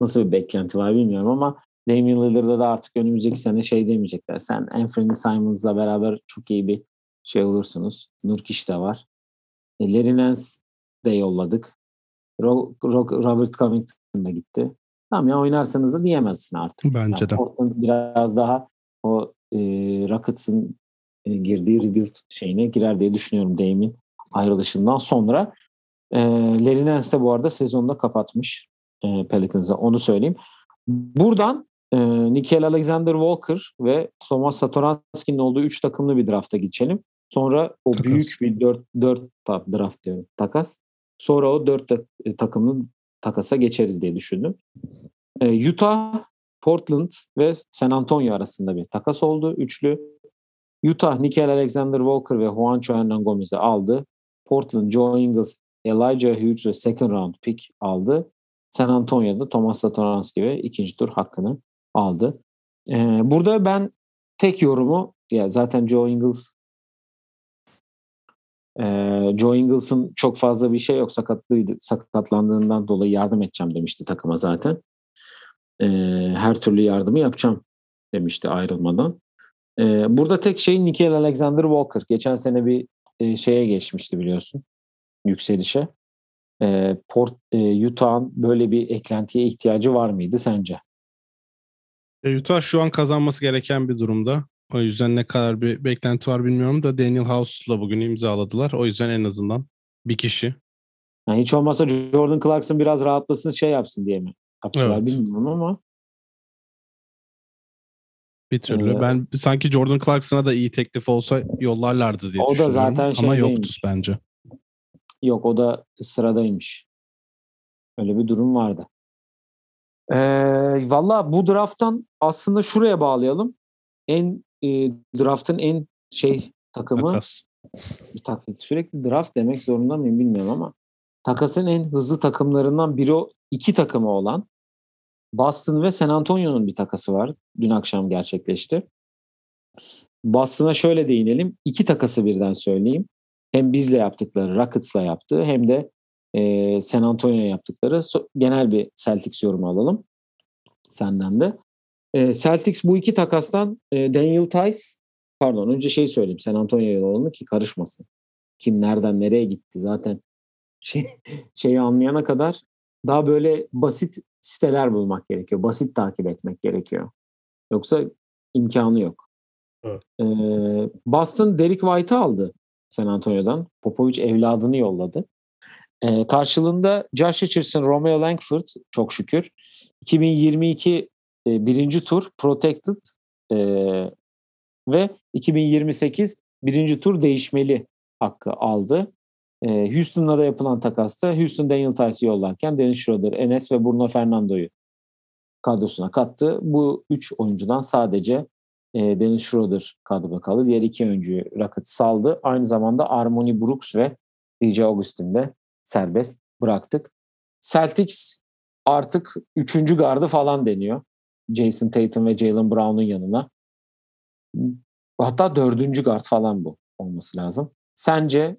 Nasıl bir beklenti var bilmiyorum ama Damian Lillard'a da artık önümüzdeki sene şey demeyecekler. Sen Anthony Simons'la beraber çok iyi bir şey olursunuz. Nurkiş de var. E, Larry Nance de yolladık. Ro- Ro- Robert Covington da gitti. Tamam ya oynarsanız da diyemezsin artık. Bence yani de. Portland biraz daha o e, Rockets'ın e, girdiği rebuild şeyine girer diye düşünüyorum Dame'in ayrılışından sonra. E, Larry Nance de bu arada sezonda kapatmış e, Pelicans'a onu söyleyeyim. Buradan e, Nikhil Alexander Walker ve Thomas Satoranski'nin olduğu 3 takımlı bir drafta geçelim. Sonra o takas. büyük bir 4 4 draft diyorum takas. Sonra o 4 e, takımlı takasa geçeriz diye düşündüm. E, Utah, Portland ve San Antonio arasında bir takas oldu. Üçlü. Utah, Nikhil Alexander Walker ve Juancho Hernan Gomez'i aldı. Portland, Joe Ingles, Elijah Hughes ve second round pick aldı. San Antonio'da Thomas Satoranski ve ikinci tur hakkını aldı. Ee, burada ben tek yorumu ya zaten Joe Ingles e, Joe Ingles'ın çok fazla bir şey yok sakatlıydı sakatlandığından dolayı yardım edeceğim demişti takıma zaten. E, her türlü yardımı yapacağım demişti ayrılmadan. E, burada tek şey Nikhil Alexander Walker. Geçen sene bir e, şeye geçmişti biliyorsun. Yükselişe. E, Port e, Utah'ın böyle bir eklentiye ihtiyacı var mıydı sence? E, Utah şu an kazanması gereken bir durumda. O yüzden ne kadar bir beklenti var bilmiyorum da Daniel House'la bugün imzaladılar. O yüzden en azından bir kişi. Yani hiç olmazsa Jordan Clarkson biraz rahatlasın şey yapsın diye mi? Yaptılar evet. bilmiyorum ama. Bir türlü. Ee, ben sanki Jordan Clarkson'a da iyi teklif olsa yollarlardı diye o düşünüyorum. O da zaten şey Ama yoktu bence. Yok o da sıradaymış. Öyle bir durum vardı. Ee, Valla bu drafttan aslında şuraya bağlayalım. En e, draftın en şey takımı Takas. Tak, sürekli draft demek zorunda mıyım bilmiyorum ama takasın en hızlı takımlarından biri o iki takımı olan Boston ve San Antonio'nun bir takası var. Dün akşam gerçekleşti. Boston'a şöyle değinelim. İki takası birden söyleyeyim. Hem bizle yaptıkları, Rockets'la yaptığı hem de e, San Antonio yaptıkları so, genel bir Celtics yorumu alalım senden de. E, Celtics bu iki takastan e, Daniel Tice pardon önce şey söyleyeyim San Antonio'ya olanı ki karışmasın. Kim nereden nereye gitti zaten şey, şeyi anlayana kadar daha böyle basit siteler bulmak gerekiyor. Basit takip etmek gerekiyor. Yoksa imkanı yok. Evet. Ee, Boston Derek White'ı aldı San Antonio'dan. Popovic evladını yolladı. Ee, karşılığında Josh Richardson, Romeo Langford çok şükür 2022 e, birinci tur protected e, ve 2028 birinci tur değişmeli hakkı aldı. E, Houston'la da yapılan takasta Houston Daniel Tice'ı yollarken Dennis Schroeder, Enes ve Bruno Fernando'yu kadrosuna kattı. Bu üç oyuncudan sadece e, Dennis Schroeder kadroda kaldı. Diğer iki oyuncuyu Rockets saldı. Aynı zamanda Armoni Brooks ve DJ Augustin de serbest bıraktık. Celtics artık üçüncü gardı falan deniyor. Jason Tatum ve Jalen Brown'un yanına. Hatta dördüncü gard falan bu olması lazım. Sence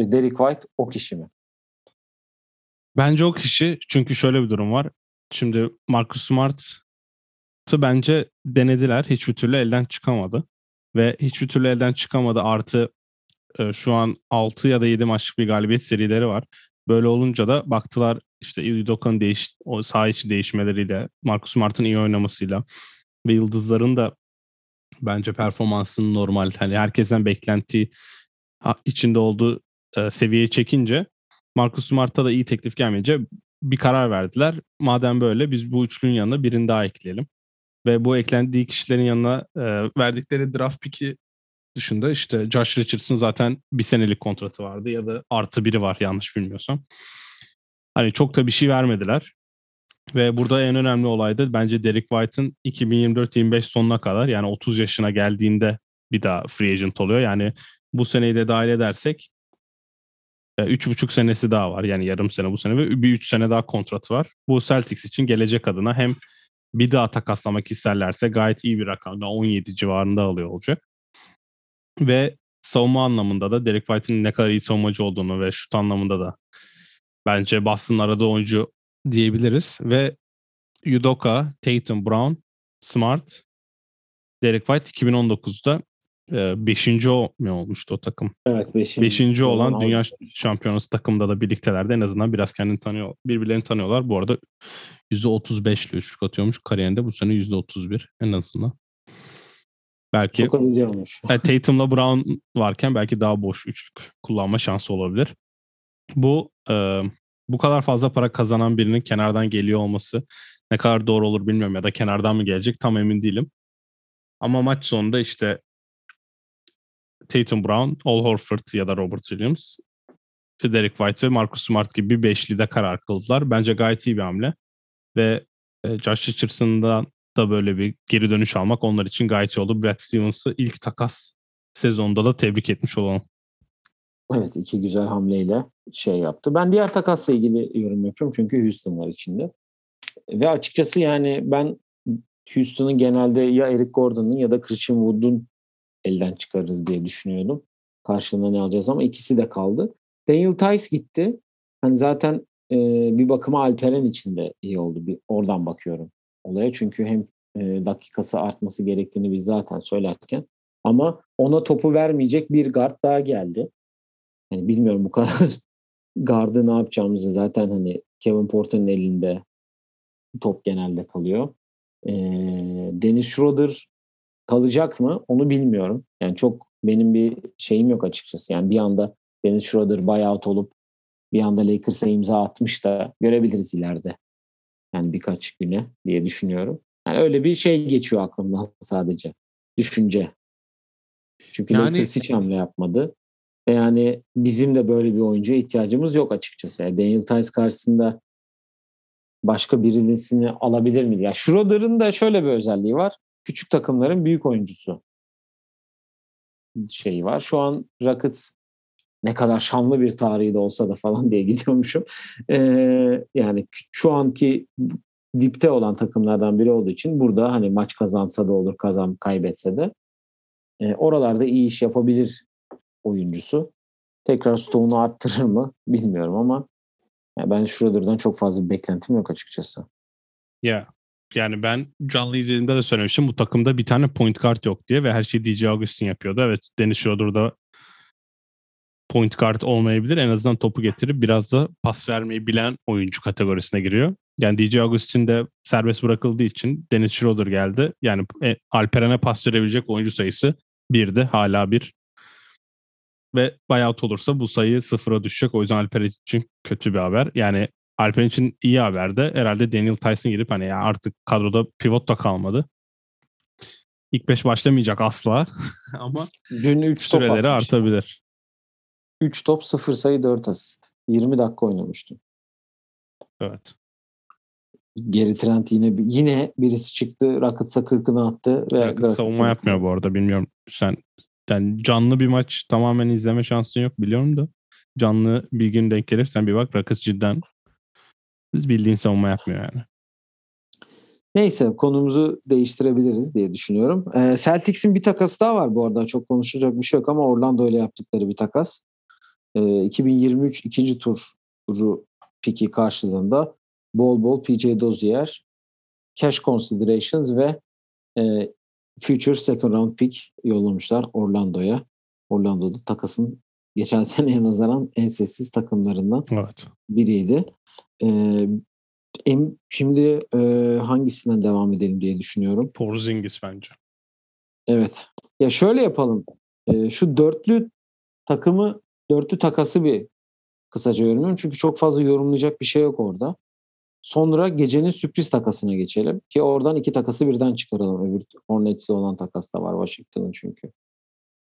Derek White o kişi mi? Bence o kişi çünkü şöyle bir durum var. Şimdi Marcus Smart bence denediler. Hiçbir türlü elden çıkamadı. Ve hiçbir türlü elden çıkamadı. Artı e, şu an 6 ya da 7 maçlık bir galibiyet serileri var. Böyle olunca da baktılar işte Udoka'nın değiş, o saha içi değişmeleriyle, Marcus Smart'ın iyi oynamasıyla ve Yıldızların da bence performansının normal. Hani herkesten beklentiyi içinde olduğu e, seviyeye çekince Marcus Smart'a da iyi teklif gelmeyince bir karar verdiler. Madem böyle biz bu üçlünün yanına birini daha ekleyelim. Ve bu eklendiği kişilerin yanına e, verdikleri draft pick'i dışında işte Josh Richardson zaten bir senelik kontratı vardı ya da artı biri var yanlış bilmiyorsam. Hani çok da bir şey vermediler. Ve burada en önemli olay da bence Derek White'ın 2024-25 sonuna kadar yani 30 yaşına geldiğinde bir daha free agent oluyor. Yani bu seneyi de dahil edersek 3,5 e, senesi daha var. Yani yarım sene bu sene ve bir 3 sene daha kontratı var. Bu Celtics için gelecek adına hem bir daha takaslamak isterlerse gayet iyi bir rakamda 17 civarında alıyor olacak. Ve savunma anlamında da Derek White'in ne kadar iyi savunmacı olduğunu ve şut anlamında da bence Boston'ın aradığı oyuncu diyebiliriz. Ve Udoka, Tatum, Brown, Smart, Derek White 2019'da e, beşinci o, mi olmuştu o takım? Evet beşinci. Beşinci olan dünya şampiyonası takımda da birliktelerdi. En azından biraz kendini tanıyor, birbirlerini tanıyorlar. Bu arada %35 ile üçlük atıyormuş kariyerinde. Bu sene %31 en azından. Belki Çok olmuş. E, Tatum'la Brown varken belki daha boş üçlük kullanma şansı olabilir. Bu e, bu kadar fazla para kazanan birinin kenardan geliyor olması ne kadar doğru olur bilmiyorum ya da kenardan mı gelecek tam emin değilim. Ama maç sonunda işte Tatum Brown, Al Horford ya da Robert Williams, Derek White ve Marcus Smart gibi bir beşli de karar kıldılar. Bence gayet iyi bir hamle. Ve e, Josh Richardson'dan da böyle bir geri dönüş almak onlar için gayet iyi oldu. Brad Stevens'ı ilk takas sezonda da tebrik etmiş olalım. Evet iki güzel hamleyle şey yaptı. Ben diğer takasla ilgili yorum yapıyorum çünkü Houston içinde. Ve açıkçası yani ben Houston'ın genelde ya Eric Gordon'un ya da Christian Wood'un elden çıkarırız diye düşünüyordum. Karşılığında ne alacağız ama ikisi de kaldı. Daniel Tice gitti. Hani zaten e, bir bakıma Alperen için de iyi oldu. Bir, oradan bakıyorum olaya. Çünkü hem e, dakikası artması gerektiğini biz zaten söylerken ama ona topu vermeyecek bir guard daha geldi. Yani bilmiyorum bu kadar gardı ne yapacağımızı zaten hani Kevin Porter'ın elinde top genelde kalıyor. E, Dennis Schroeder kalacak mı onu bilmiyorum. Yani çok benim bir şeyim yok açıkçası. Yani bir anda Dennis Schroeder buyout olup bir anda Lakers'a imza atmış da görebiliriz ileride. Yani birkaç güne diye düşünüyorum. Yani öyle bir şey geçiyor aklımdan sadece. Düşünce. Çünkü yani, Lakers hiç hamle yapmadı. Yani bizim de böyle bir oyuncuya ihtiyacımız yok açıkçası. Yani Daniel Tice karşısında başka birisini alabilir mi? Ya Schroeder'ın da şöyle bir özelliği var. Küçük takımların büyük oyuncusu şeyi var. Şu an Rockets ne kadar şanlı bir tarihi de olsa da falan diye gidiyormuşum. Ee, yani şu anki dipte olan takımlardan biri olduğu için burada hani maç kazansa da olur, kazan kaybetse de e, oralarda iyi iş yapabilir oyuncusu. Tekrar Stone'u arttırır mı bilmiyorum ama yani ben Schroeder'dan çok fazla bir beklentim yok açıkçası. Ya yani ben canlı izlediğimde de söylemiştim bu takımda bir tane point guard yok diye ve her şeyi DJ Augustin yapıyordu. Evet Dennis Schroeder'da point guard olmayabilir. En azından topu getirip biraz da pas vermeyi bilen oyuncu kategorisine giriyor. Yani DJ Augustin de serbest bırakıldığı için Dennis Schroeder geldi. Yani e, Alperen'e pas verebilecek oyuncu sayısı birdi. Hala bir. Ve buyout olursa bu sayı sıfıra düşecek. O yüzden Alperen için kötü bir haber. Yani Alperen için iyi haber de herhalde Daniel Tyson gidip hani ya artık kadroda pivot da kalmadı. İlk beş başlamayacak asla ama Dün 3 süreleri artabilir. 3 top 0 sayı 4 asist. 20 dakika oynamıştı. Evet. Geri Trent yine yine birisi çıktı. Rockets'a 40'ını attı. Ve Rockets savunma yapmıyor bu arada. Bilmiyorum sen yani canlı bir maç tamamen izleme şansın yok biliyorum da canlı bir gün denk gelirsen bir bak Rockets cidden biz bildiğin savunma yapmıyor yani. Neyse konumuzu değiştirebiliriz diye düşünüyorum. Ee, Celtics'in bir takası daha var bu arada. Çok konuşacak bir şey yok ama Orlando öyle yaptıkları bir takas. Ee, 2023 ikinci turu piki karşılığında bol bol PJ Dozier cash considerations ve e, future second round pick yollamışlar Orlando'ya. Orlando'da takasın geçen seneye nazaran en sessiz takımlarından Evet. biriydi. Ee, en, şimdi e, hangisinden devam edelim diye düşünüyorum. Porzingis bence. Evet. Ya şöyle yapalım. Ee, şu dörtlü takımı, dörtlü takası bir kısaca yorumluyorum. Çünkü çok fazla yorumlayacak bir şey yok orada. Sonra gecenin sürpriz takasına geçelim. Ki oradan iki takası birden çıkaralım. Öbür Hornets'le olan takas da var Washington'ın çünkü.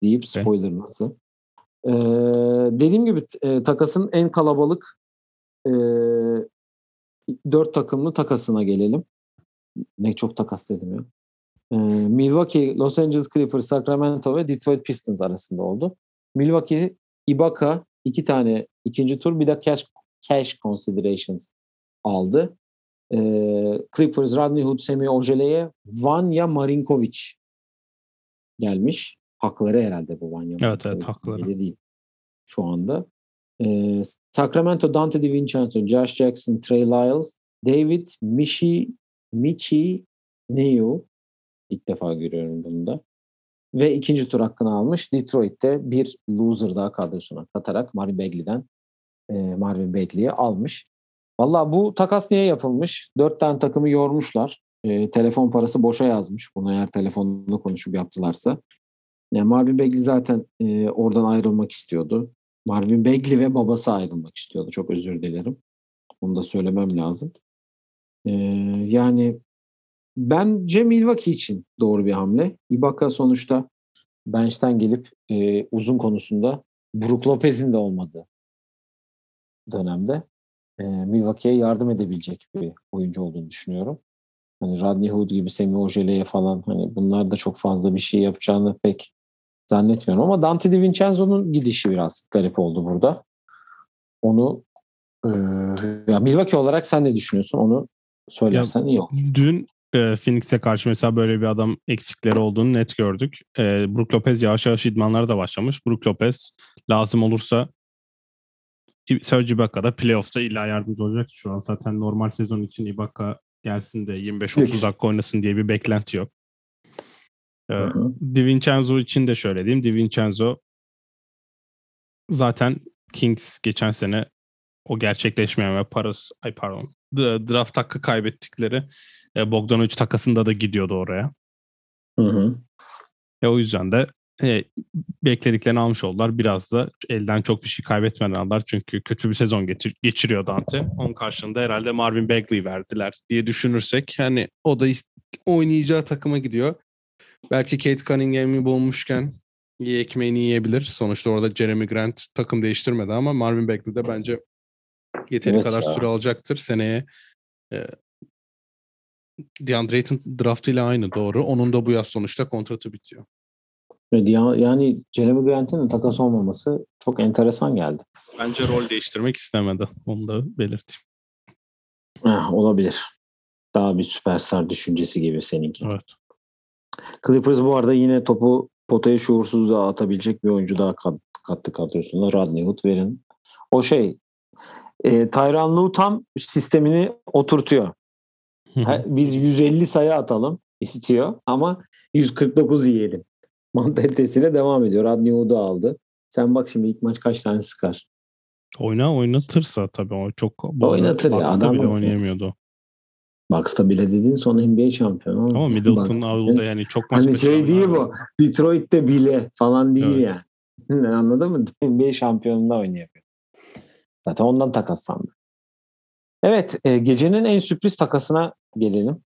Deyip spoiler nasıl? Ee, dediğim gibi e, takasın en kalabalık e, dört takımlı takasına gelelim. Ne çok takas dedim ya. Ee, Milwaukee, Los Angeles Clippers, Sacramento ve Detroit Pistons arasında oldu. Milwaukee, Ibaka iki tane ikinci tur bir de cash, cash considerations aldı. Ee, Clippers, Rodney Hood, Semi Ojele'ye Vanya Marinkovic gelmiş. Hakları herhalde bu Vanya Evet, evet, hakları. Öyle değil şu anda. Ee, Sacramento, Dante DiVincenzo, Josh Jackson, Trey Lyles, David Michi, Michi Neu. İlk defa görüyorum bunu da. Ve ikinci tur hakkını almış. Detroit'te bir loser daha kadrosuna katarak Marvin Bagley'den e, Marvin Bagley'i almış. Valla bu takas niye yapılmış? Dört tane takımı yormuşlar. E, telefon parası boşa yazmış. Bunu eğer telefonla konuşup yaptılarsa. Yani Marvin Bagley zaten e, oradan ayrılmak istiyordu. Marvin Bagley ve babası ayrılmak istiyordu. Çok özür dilerim. Onu da söylemem lazım. E, yani bence Milwaukee için doğru bir hamle. Ibaka sonuçta bench'ten gelip e, uzun konusunda Brook Lopez'in de olmadığı dönemde e, Milwaukee'ye yardım edebilecek bir oyuncu olduğunu düşünüyorum. Hani Rodney Hood gibi Semi Ojele'ye falan hani bunlar da çok fazla bir şey yapacağını pek zannetmiyorum ama Dante DiVincenzo'nun gidişi biraz garip oldu burada. Onu e, ya Milwaukee olarak sen ne düşünüyorsun? Onu söylersen iyi olur. Dün e, Phoenix'e karşı mesela böyle bir adam eksikleri olduğunu net gördük. E, Brook Lopez yavaş yavaş idmanlara da başlamış. Brook Lopez lazım olursa Serge Ibaka'da playoff'ta illa yardımcı olacak. Şu an zaten normal sezon için Ibaka gelsin de 25-30 Lüks. dakika oynasın diye bir beklenti yok. E, hı. DiVincenzo için de şöyle diyeyim. DiVincenzo zaten Kings geçen sene o gerçekleşmeyen ve parası ay pardon draft hakkı kaybettikleri e, Bogdanovic takasında da gidiyordu oraya. Hı hı. E, o yüzden de e, beklediklerini almış oldular. Biraz da elden çok bir şey kaybetmeden aldılar. Çünkü kötü bir sezon getir- geçiriyor Dante. Onun karşılığında herhalde Marvin Bagley verdiler diye düşünürsek hani o da oynayacağı takıma gidiyor. Belki Kate Cunningham'i bulmuşken iyi ekmeğini yiyebilir. Sonuçta orada Jeremy Grant takım değiştirmedi ama Marvin Bagley de bence yeteri Evet kadar ya. süre alacaktır. Seneye e, DeAndre Ayton draftıyla aynı doğru. Onun da bu yaz sonuçta kontratı bitiyor. Yani Jeremy Grant'in takas olmaması çok enteresan geldi. Bence rol değiştirmek istemedi. Onu da belirteyim. Heh, olabilir. Daha bir süperstar düşüncesi gibi seninki. Evet. Clippers bu arada yine topu potaya şuursuz da atabilecek bir oyuncu daha kat, kattı kadrosuna. Rodney Hood verin. O şey e, Tyronn Lue tam sistemini oturtuyor. Biz 150 sayı atalım istiyor ama 149 yiyelim. Mantalitesiyle devam ediyor. Rodney Hood'u aldı. Sen bak şimdi ilk maç kaç tane sıkar. Oyna oynatırsa tabii o çok Oynatır ya, adam bile oynayamıyordu. Bucks'ta bile dediğin sonra NBA şampiyonu. Ama Middleton Avul'da yani çok maç Hani şey değil bu. Detroit'te bile falan değil Evet. yani. Anladın mı? NBA şampiyonunda oynayamıyor. Zaten ondan takaslandı. Evet, e, gecenin en sürpriz takasına gelelim.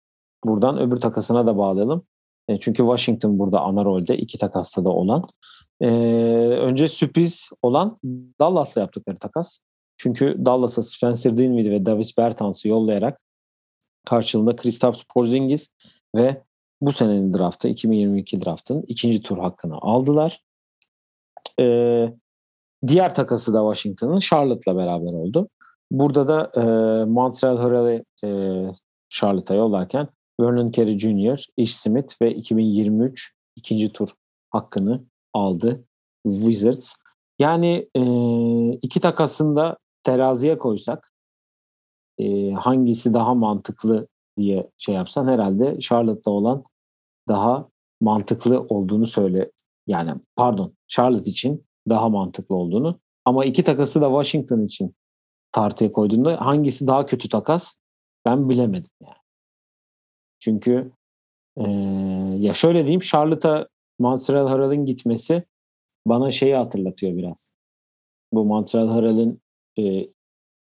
Buradan öbür takasına da bağlayalım. E, çünkü Washington burada ana rolde iki takasta da olan. E, önce sürpriz olan Dallas'la yaptıkları takas. Çünkü Dallas'a Spencer Dinwiddie ve Davis Bertans'ı yollayarak karşılığında Kristaps Porzingis ve bu senenin draftı 2022 draftın ikinci tur hakkını aldılar. Ee, diğer takası da Washington'ın Charlotte'la beraber oldu. Burada da e, Montreal Harrell'i e, Charlotte'a yollarken Vernon Carey Jr., Ish Smith ve 2023 ikinci tur hakkını aldı Wizards. Yani e, iki takasını da teraziye koysak e, hangisi daha mantıklı diye şey yapsan herhalde Charlotte'da olan daha mantıklı olduğunu söyle. Yani pardon Charlotte için daha mantıklı olduğunu ama iki takası da Washington için tartıya koyduğunda hangisi daha kötü takas ben bilemedim yani. Çünkü ee, ya şöyle diyeyim Charlotte'a Montreal Harrell'in gitmesi bana şeyi hatırlatıyor biraz. Bu Montreal Harrell'in e,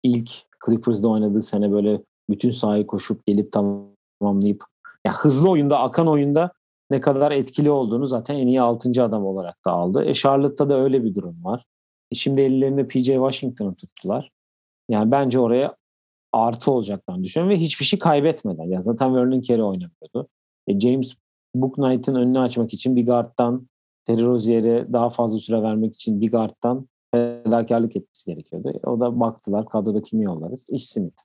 ilk Clippers'da oynadığı sene böyle bütün sahayı koşup gelip tamamlayıp ya hızlı oyunda, akan oyunda ne kadar etkili olduğunu zaten en iyi 6. adam olarak da aldı. E Charlotte'da da öyle bir durum var. E şimdi ellerinde PJ Washington'ı tuttular. Yani bence oraya artı olacaklarını düşünüyorum ve hiçbir şey kaybetmeden. Ya zaten Vernon Carey oynamıyordu. E James Booknight'ın önünü açmak için bir guard'dan Terry Rozier'e daha fazla süre vermek için bir guard'dan fedakarlık etmesi gerekiyordu. O da baktılar kadroda kimi yollarız? İş Smith.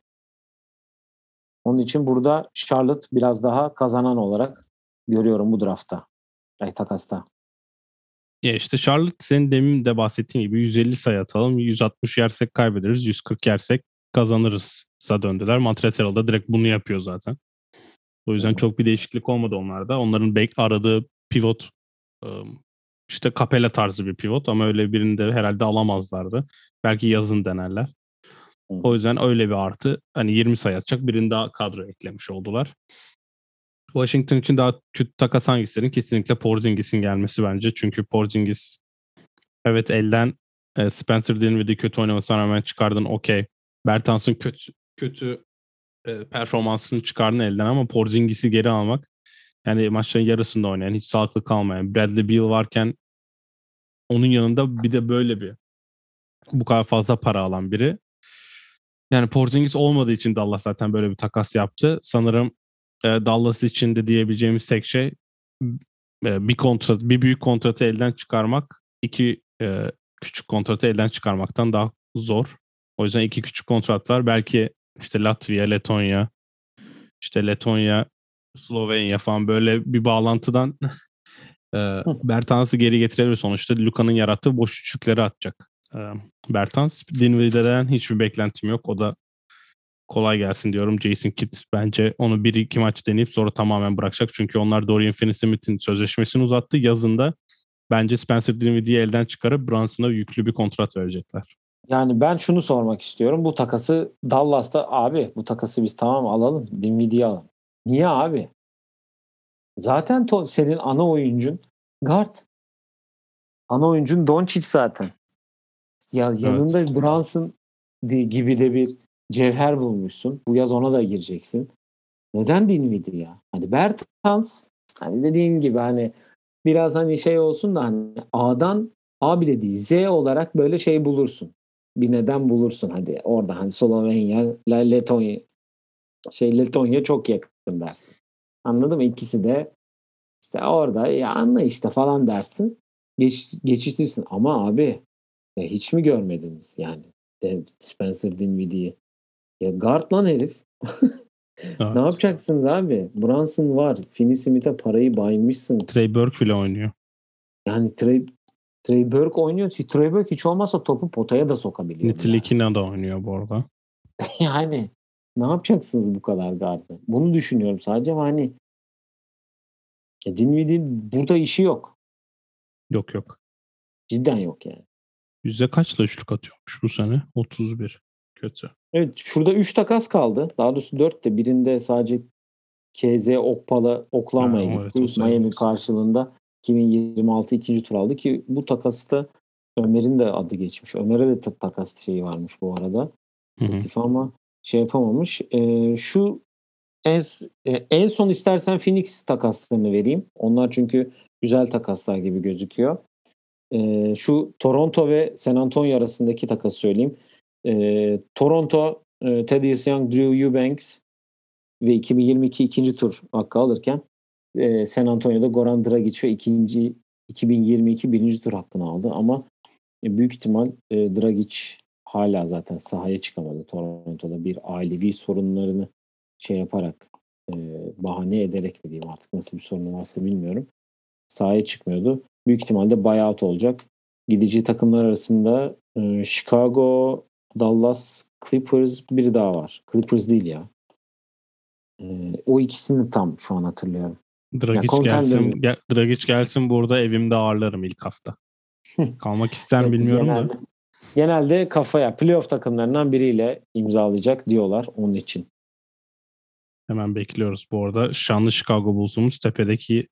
Onun için burada Charlotte biraz daha kazanan olarak görüyorum bu draftta. Ay takasta. Ya işte Charlotte senin demin de bahsettiğin gibi 150 sayı atalım. 160 yersek kaybederiz. 140 yersek kazanırız. Döndüler. Montreal da direkt bunu yapıyor zaten. O yüzden çok bir değişiklik olmadı onlarda. Onların bek aradığı pivot işte kapela tarzı bir pivot ama öyle birini de herhalde alamazlardı. Belki yazın denerler. O yüzden öyle bir artı. Hani 20 sayı atacak birini daha kadro eklemiş oldular. Washington için daha kötü takas hangisinin? Kesinlikle Porzingis'in gelmesi bence. Çünkü Porzingis evet elden e, Spencer Dinwiddie kötü oynamasına rağmen çıkardın okey. Bertans'ın kötü kötü e, performansını çıkardın elden ama Porzingis'i geri almak yani maçların yarısında oynayan, hiç sağlıklı kalmayan Bradley Beal varken onun yanında bir de böyle bir bu kadar fazla para alan biri. Yani Porzingis olmadığı için Dallas zaten böyle bir takas yaptı. Sanırım e, Dallas için de diyebileceğimiz tek şey e, bir kontrat, bir büyük kontratı elden çıkarmak, iki e, küçük kontratı elden çıkarmaktan daha zor. O yüzden iki küçük kontrat var. Belki işte Latvia, Letonya, işte Letonya, Slovenya falan böyle bir bağlantıdan e, Bertans'ı geri getirebilir sonuçta. Luka'nın yarattığı boş üçlükleri atacak. E, Bertans. Dinwiddie'den hiçbir beklentim yok. O da kolay gelsin diyorum. Jason Kidd bence onu bir iki maç deneyip sonra tamamen bırakacak. Çünkü onlar Dorian Finney-Smith'in sözleşmesini uzattı. Yazında bence Spencer Dinwiddie'yi elden çıkarıp Brunson'a yüklü bir kontrat verecekler. Yani ben şunu sormak istiyorum. Bu takası Dallas'ta abi bu takası biz tamam alalım. Dinwiddie'yi alalım. Niye abi? Zaten to- senin ana oyuncun guard. Ana oyuncun Doncic zaten. Ya yanında evet. Brunson gibi de bir cevher bulmuşsun. Bu yaz ona da gireceksin. Neden Dinwiddie ya? Hani Bertans hani dediğin gibi hani biraz hani şey olsun da hani A'dan A bile değil Z olarak böyle şey bulursun. Bir neden bulursun hadi orada hani Slovenya, Letonya şey Letonya çok yakın dersin. Anladın mı? İkisi de işte orada ya anla işte falan dersin. Geç, geçiştirsin. Ama abi ya hiç mi görmediniz yani Spencer Dinwiddie'yi? Ya guard lan herif. evet. ne yapacaksınız abi? Brunson var. Finney Smith'e parayı baymışsın. Trey Burke bile oynuyor. Yani Trey, Trey Burke oynuyor. Trey Burke hiç olmazsa topu potaya da sokabiliyor. Nitilikina yani. da oynuyor bu arada. yani ne yapacaksınız bu kadar gardı? Bunu düşünüyorum sadece ama hani ya Dinwiddie'nin burada işi yok. Yok yok. Cidden yok yani. Yüzde kaçla üçlük atıyormuş bu sene? 31. Kötü. Evet şurada 3 takas kaldı. Daha doğrusu 4 de birinde sadece KZ Okpala Oklahoma'ya gitti. Evet, Miami karşılığında 2026 ikinci tur aldı ki bu takasta Ömer'in de adı geçmiş. Ömer'e de takas şeyi varmış bu arada. Hı ama şey yapamamış. Ee, şu en, e, en son istersen Phoenix takaslarını vereyim. Onlar çünkü güzel takaslar gibi gözüküyor. Ee, şu Toronto ve San Antonio arasındaki takası söyleyeyim. Ee, Toronto, e, Thaddeus Young, Drew Eubanks ve 2022 ikinci tur hakkı alırken e, San Antonio'da Goran Dragic ve ikinci 2022 birinci tur hakkını aldı ama e, büyük ihtimal e, Dragic hala zaten sahaya çıkamadı Toronto'da bir ailevi sorunlarını şey yaparak e, bahane ederek mi diyeyim artık nasıl bir sorunu varsa bilmiyorum. Sahaya çıkmıyordu. Büyük ihtimalle buyout olacak. Gidici takımlar arasında e, Chicago, Dallas, Clippers biri daha var. Clippers değil ya. E, o ikisini tam şu an hatırlıyorum. Dragic gelsin, gel, Dragic gelsin burada evimde ağırlarım ilk hafta. Kalmak ister bilmiyorum genelde, da. Genelde kafaya playoff takımlarından biriyle imzalayacak diyorlar onun için. Hemen bekliyoruz bu arada. Şanlı Chicago Bulls'umuz tepedeki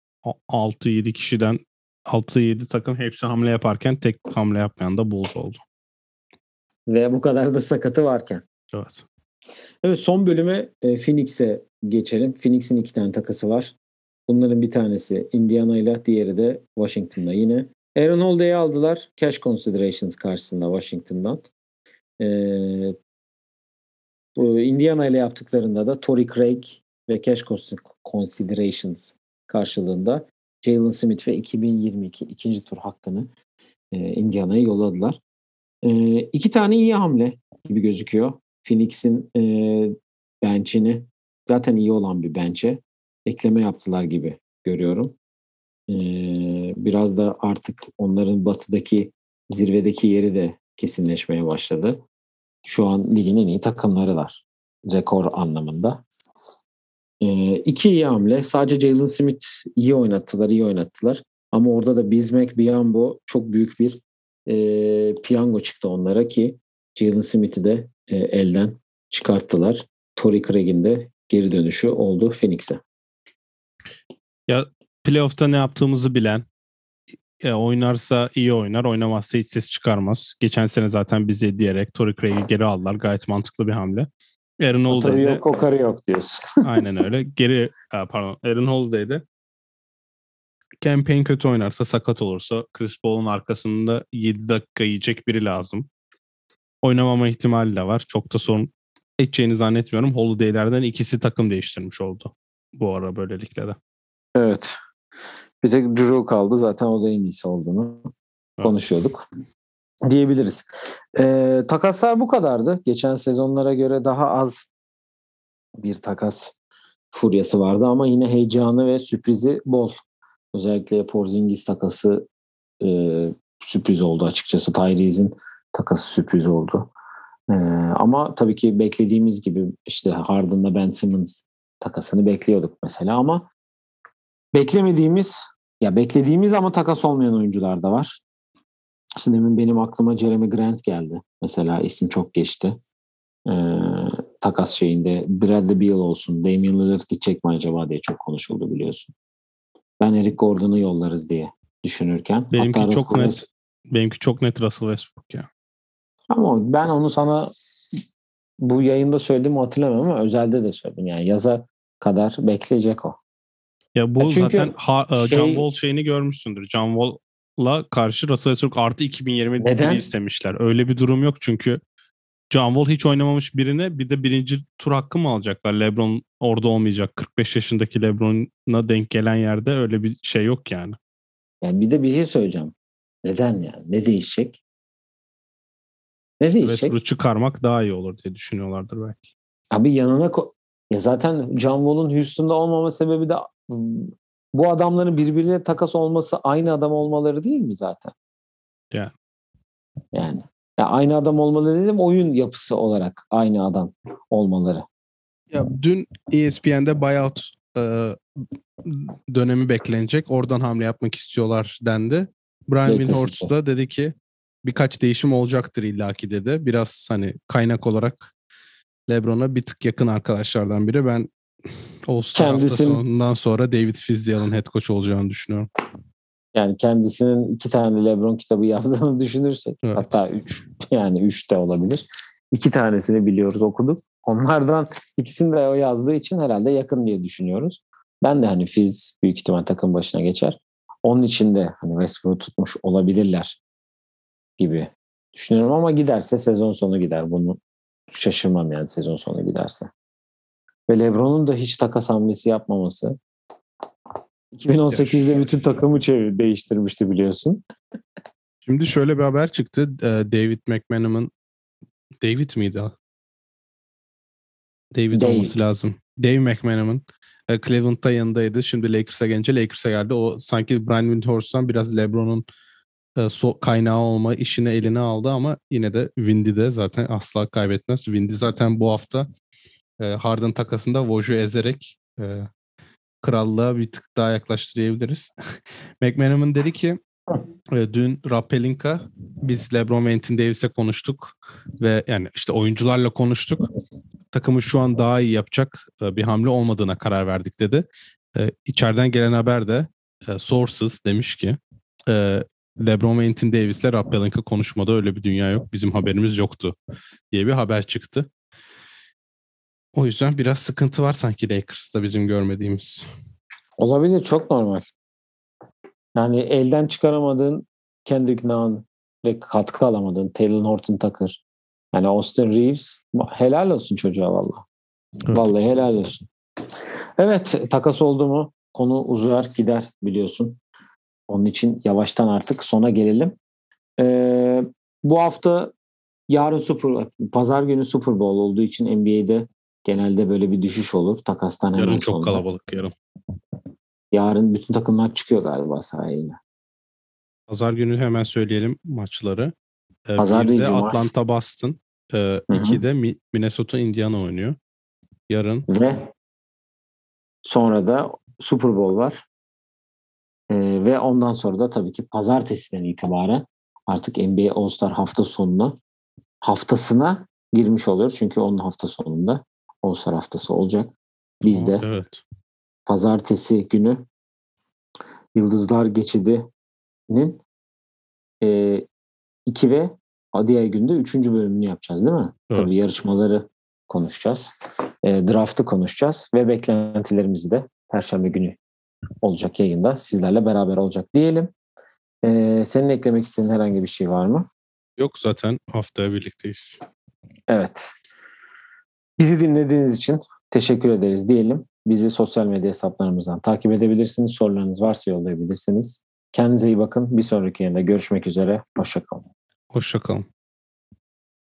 6-7 kişiden 6-7 takım hepsi hamle yaparken tek hamle yapmayan da Bulls oldu. Ve bu kadar da sakatı varken. Evet. Evet son bölüme e, Phoenix'e geçelim. Phoenix'in iki tane takası var. Bunların bir tanesi Indiana ile diğeri de Washington'da yine. Aaron Holiday'i aldılar. Cash considerations karşısında Washington'dan. Ee, Indiana ile yaptıklarında da Tory Craig ve cash considerations karşılığında Jalen Smith ve 2022 ikinci tur hakkını e, Indiana'ya yolladılar. E, iki tane iyi hamle gibi gözüküyor. Phoenix'in e, bench'ini zaten iyi olan bir bench'e ekleme yaptılar gibi görüyorum. Biraz da artık onların batıdaki zirvedeki yeri de kesinleşmeye başladı. Şu an ligin en iyi takımları var. Rekor anlamında. E, iki iyi hamle. Sadece Jalen Smith iyi oynattılar, iyi oynattılar. Ama orada da Bismack Biambo çok büyük bir e, piyango çıktı onlara ki Jalen Smith'i de e, elden çıkarttılar. Tory Craig'in de geri dönüşü oldu Phoenix'e. Ya playoff'ta ne yaptığımızı bilen, e, oynarsa iyi oynar, oynamazsa hiç ses çıkarmaz. Geçen sene zaten bize diyerek Tory Craig'i geri aldılar. Gayet mantıklı bir hamle. Aaron Holiday'de... yok, kokarı yok diyorsun. aynen öyle. Geri, pardon, Aaron Holiday'de campaign kötü oynarsa, sakat olursa Chris Paul'un arkasında 7 dakika yiyecek biri lazım. Oynamama ihtimali de var. Çok da sorun edeceğini zannetmiyorum. Holiday'lerden ikisi takım değiştirmiş oldu bu ara böylelikle de. Evet. Bir tek Drew kaldı. Zaten o da en iyisi olduğunu evet. konuşuyorduk. Diyebiliriz. Ee, takaslar bu kadardı. Geçen sezonlara göre daha az bir takas furyası vardı ama yine heyecanı ve sürprizi bol. Özellikle Porzingis takası e, sürpriz oldu açıkçası. Tyrese'in takası sürpriz oldu. E, ama tabii ki beklediğimiz gibi işte Harden'la Ben Simmons takasını bekliyorduk mesela ama beklemediğimiz ya beklediğimiz ama takas olmayan oyuncular da var. Şimdi demin benim aklıma Jeremy Grant geldi. Mesela isim çok geçti. Ee, takas şeyinde Bradley Beal olsun, Damian Lillard gidecek mi acaba diye çok konuşuldu biliyorsun. Ben Eric Gordon'u yollarız diye düşünürken. Benimki Hatta çok Russell net. West... Benimki çok net Russell Westbrook ya. Ama ben onu sana bu yayında söylediğimi hatırlamıyorum ama özelde de söyledim. Yani yaza kadar bekleyecek o. Ya bu ya zaten ha, e, şey, John Wall şeyini görmüşsündür. John Wall'la karşı Russell Westbrook artı 2020 Neden? istemişler. Öyle bir durum yok çünkü John Wall hiç oynamamış birine bir de birinci tur hakkı mı alacaklar? LeBron orada olmayacak. 45 yaşındaki LeBron'a denk gelen yerde öyle bir şey yok yani. Yani bir de bir şey söyleyeceğim. Neden yani? Ne değişecek? Ne değişecek? Westbrook'u çıkarmak daha iyi olur diye düşünüyorlardır belki. Abi yanına ko- ya zaten John Wall'un Houston'da olmama sebebi de bu adamların birbirine takas olması aynı adam olmaları değil mi zaten? Yani. Yani. Ya aynı adam olmaları dedim oyun yapısı olarak aynı adam olmaları. Ya dün ESPN'de buyout e, dönemi beklenecek. Oradan hamle yapmak istiyorlar dendi. Brian Windhorst da dedi ki birkaç değişim olacaktır illaki dedi. Biraz hani kaynak olarak LeBron'a bir tık yakın arkadaşlardan biri. Ben All-Star Kendisin... hafta sonundan sonra David Fizdale'ın head coach olacağını düşünüyorum. Yani kendisinin iki tane LeBron kitabı yazdığını düşünürsek evet. hatta üç yani üç de olabilir. İki tanesini biliyoruz okuduk. Onlardan ikisini de o yazdığı için herhalde yakın diye düşünüyoruz. Ben de hani Fiz büyük ihtimal takım başına geçer. Onun için de hani Westbrook'u tutmuş olabilirler gibi düşünüyorum ama giderse sezon sonu gider. Bunu şaşırmam yani sezon sonu giderse. Ve LeBron'un da hiç takas hamlesi yapmaması 2018'de bütün takımı çevir, değiştirmişti biliyorsun. Şimdi şöyle bir haber çıktı. David McManaman David miydi? David Dave. olması lazım. Dave McManaman. Cleveland'da yanındaydı. Şimdi Lakers'a gelince Lakers'a geldi. O sanki Brian Windhorst'tan biraz LeBron'un so kaynağı olma işini eline aldı ama yine de Windy de zaten asla kaybetmez. Windy zaten bu hafta e, Harden takasında Woj'u ezerek e, krallığa bir tık daha yaklaştı diyebiliriz. McManaman dedi ki dün Rappelinka biz LeBron ve Anthony Davis'e konuştuk ve yani işte oyuncularla konuştuk. Takımı şu an daha iyi yapacak bir hamle olmadığına karar verdik dedi. İçeriden gelen haber de Sources demiş ki LeBron ve Anthony Davis'le Rappelinka konuşmada öyle bir dünya yok. Bizim haberimiz yoktu diye bir haber çıktı. O yüzden biraz sıkıntı var sanki Lakers'ta bizim görmediğimiz. Olabilir çok normal. Yani elden çıkaramadığın Kendrick Nunn ve katkı alamadığın Taylor Horton Tucker. Yani Austin Reeves helal olsun çocuğa valla. Evet. Vallahi helal olsun. Evet takas oldu mu konu uzar gider biliyorsun. Onun için yavaştan artık sona gelelim. Ee, bu hafta yarın Super Pazar günü Super Bowl olduğu için NBA'de genelde böyle bir düşüş olur takastan hemen Yarın çok sonra. kalabalık yarın. Yarın bütün takımlar çıkıyor galiba sahaya yine. Pazar günü hemen söyleyelim maçları. Ee, Pazar bir de. Atlanta Boston. Ee, iki de Mi- Minnesota Indiana oynuyor. Yarın Ve sonra da Super Bowl var. Ee, ve ondan sonra da tabii ki pazartesiden itibaren artık NBA All-Star hafta sonuna haftasına girmiş oluyor. Çünkü onun hafta sonunda All-Star haftası olacak. Biz de evet. pazartesi günü Yıldızlar Geçidi'nin 2 ve diğer günde 3. bölümünü yapacağız değil mi? Evet. Tabii yarışmaları konuşacağız. E, draft'ı konuşacağız ve beklentilerimizi de Perşembe günü olacak yayında sizlerle beraber olacak diyelim. E, senin eklemek istediğin herhangi bir şey var mı? Yok zaten haftaya birlikteyiz. Evet. Bizi dinlediğiniz için teşekkür ederiz diyelim. Bizi sosyal medya hesaplarımızdan takip edebilirsiniz. Sorularınız varsa yollayabilirsiniz. Kendinize iyi bakın. Bir sonraki yayında görüşmek üzere. Hoşçakalın. Hoşçakalın.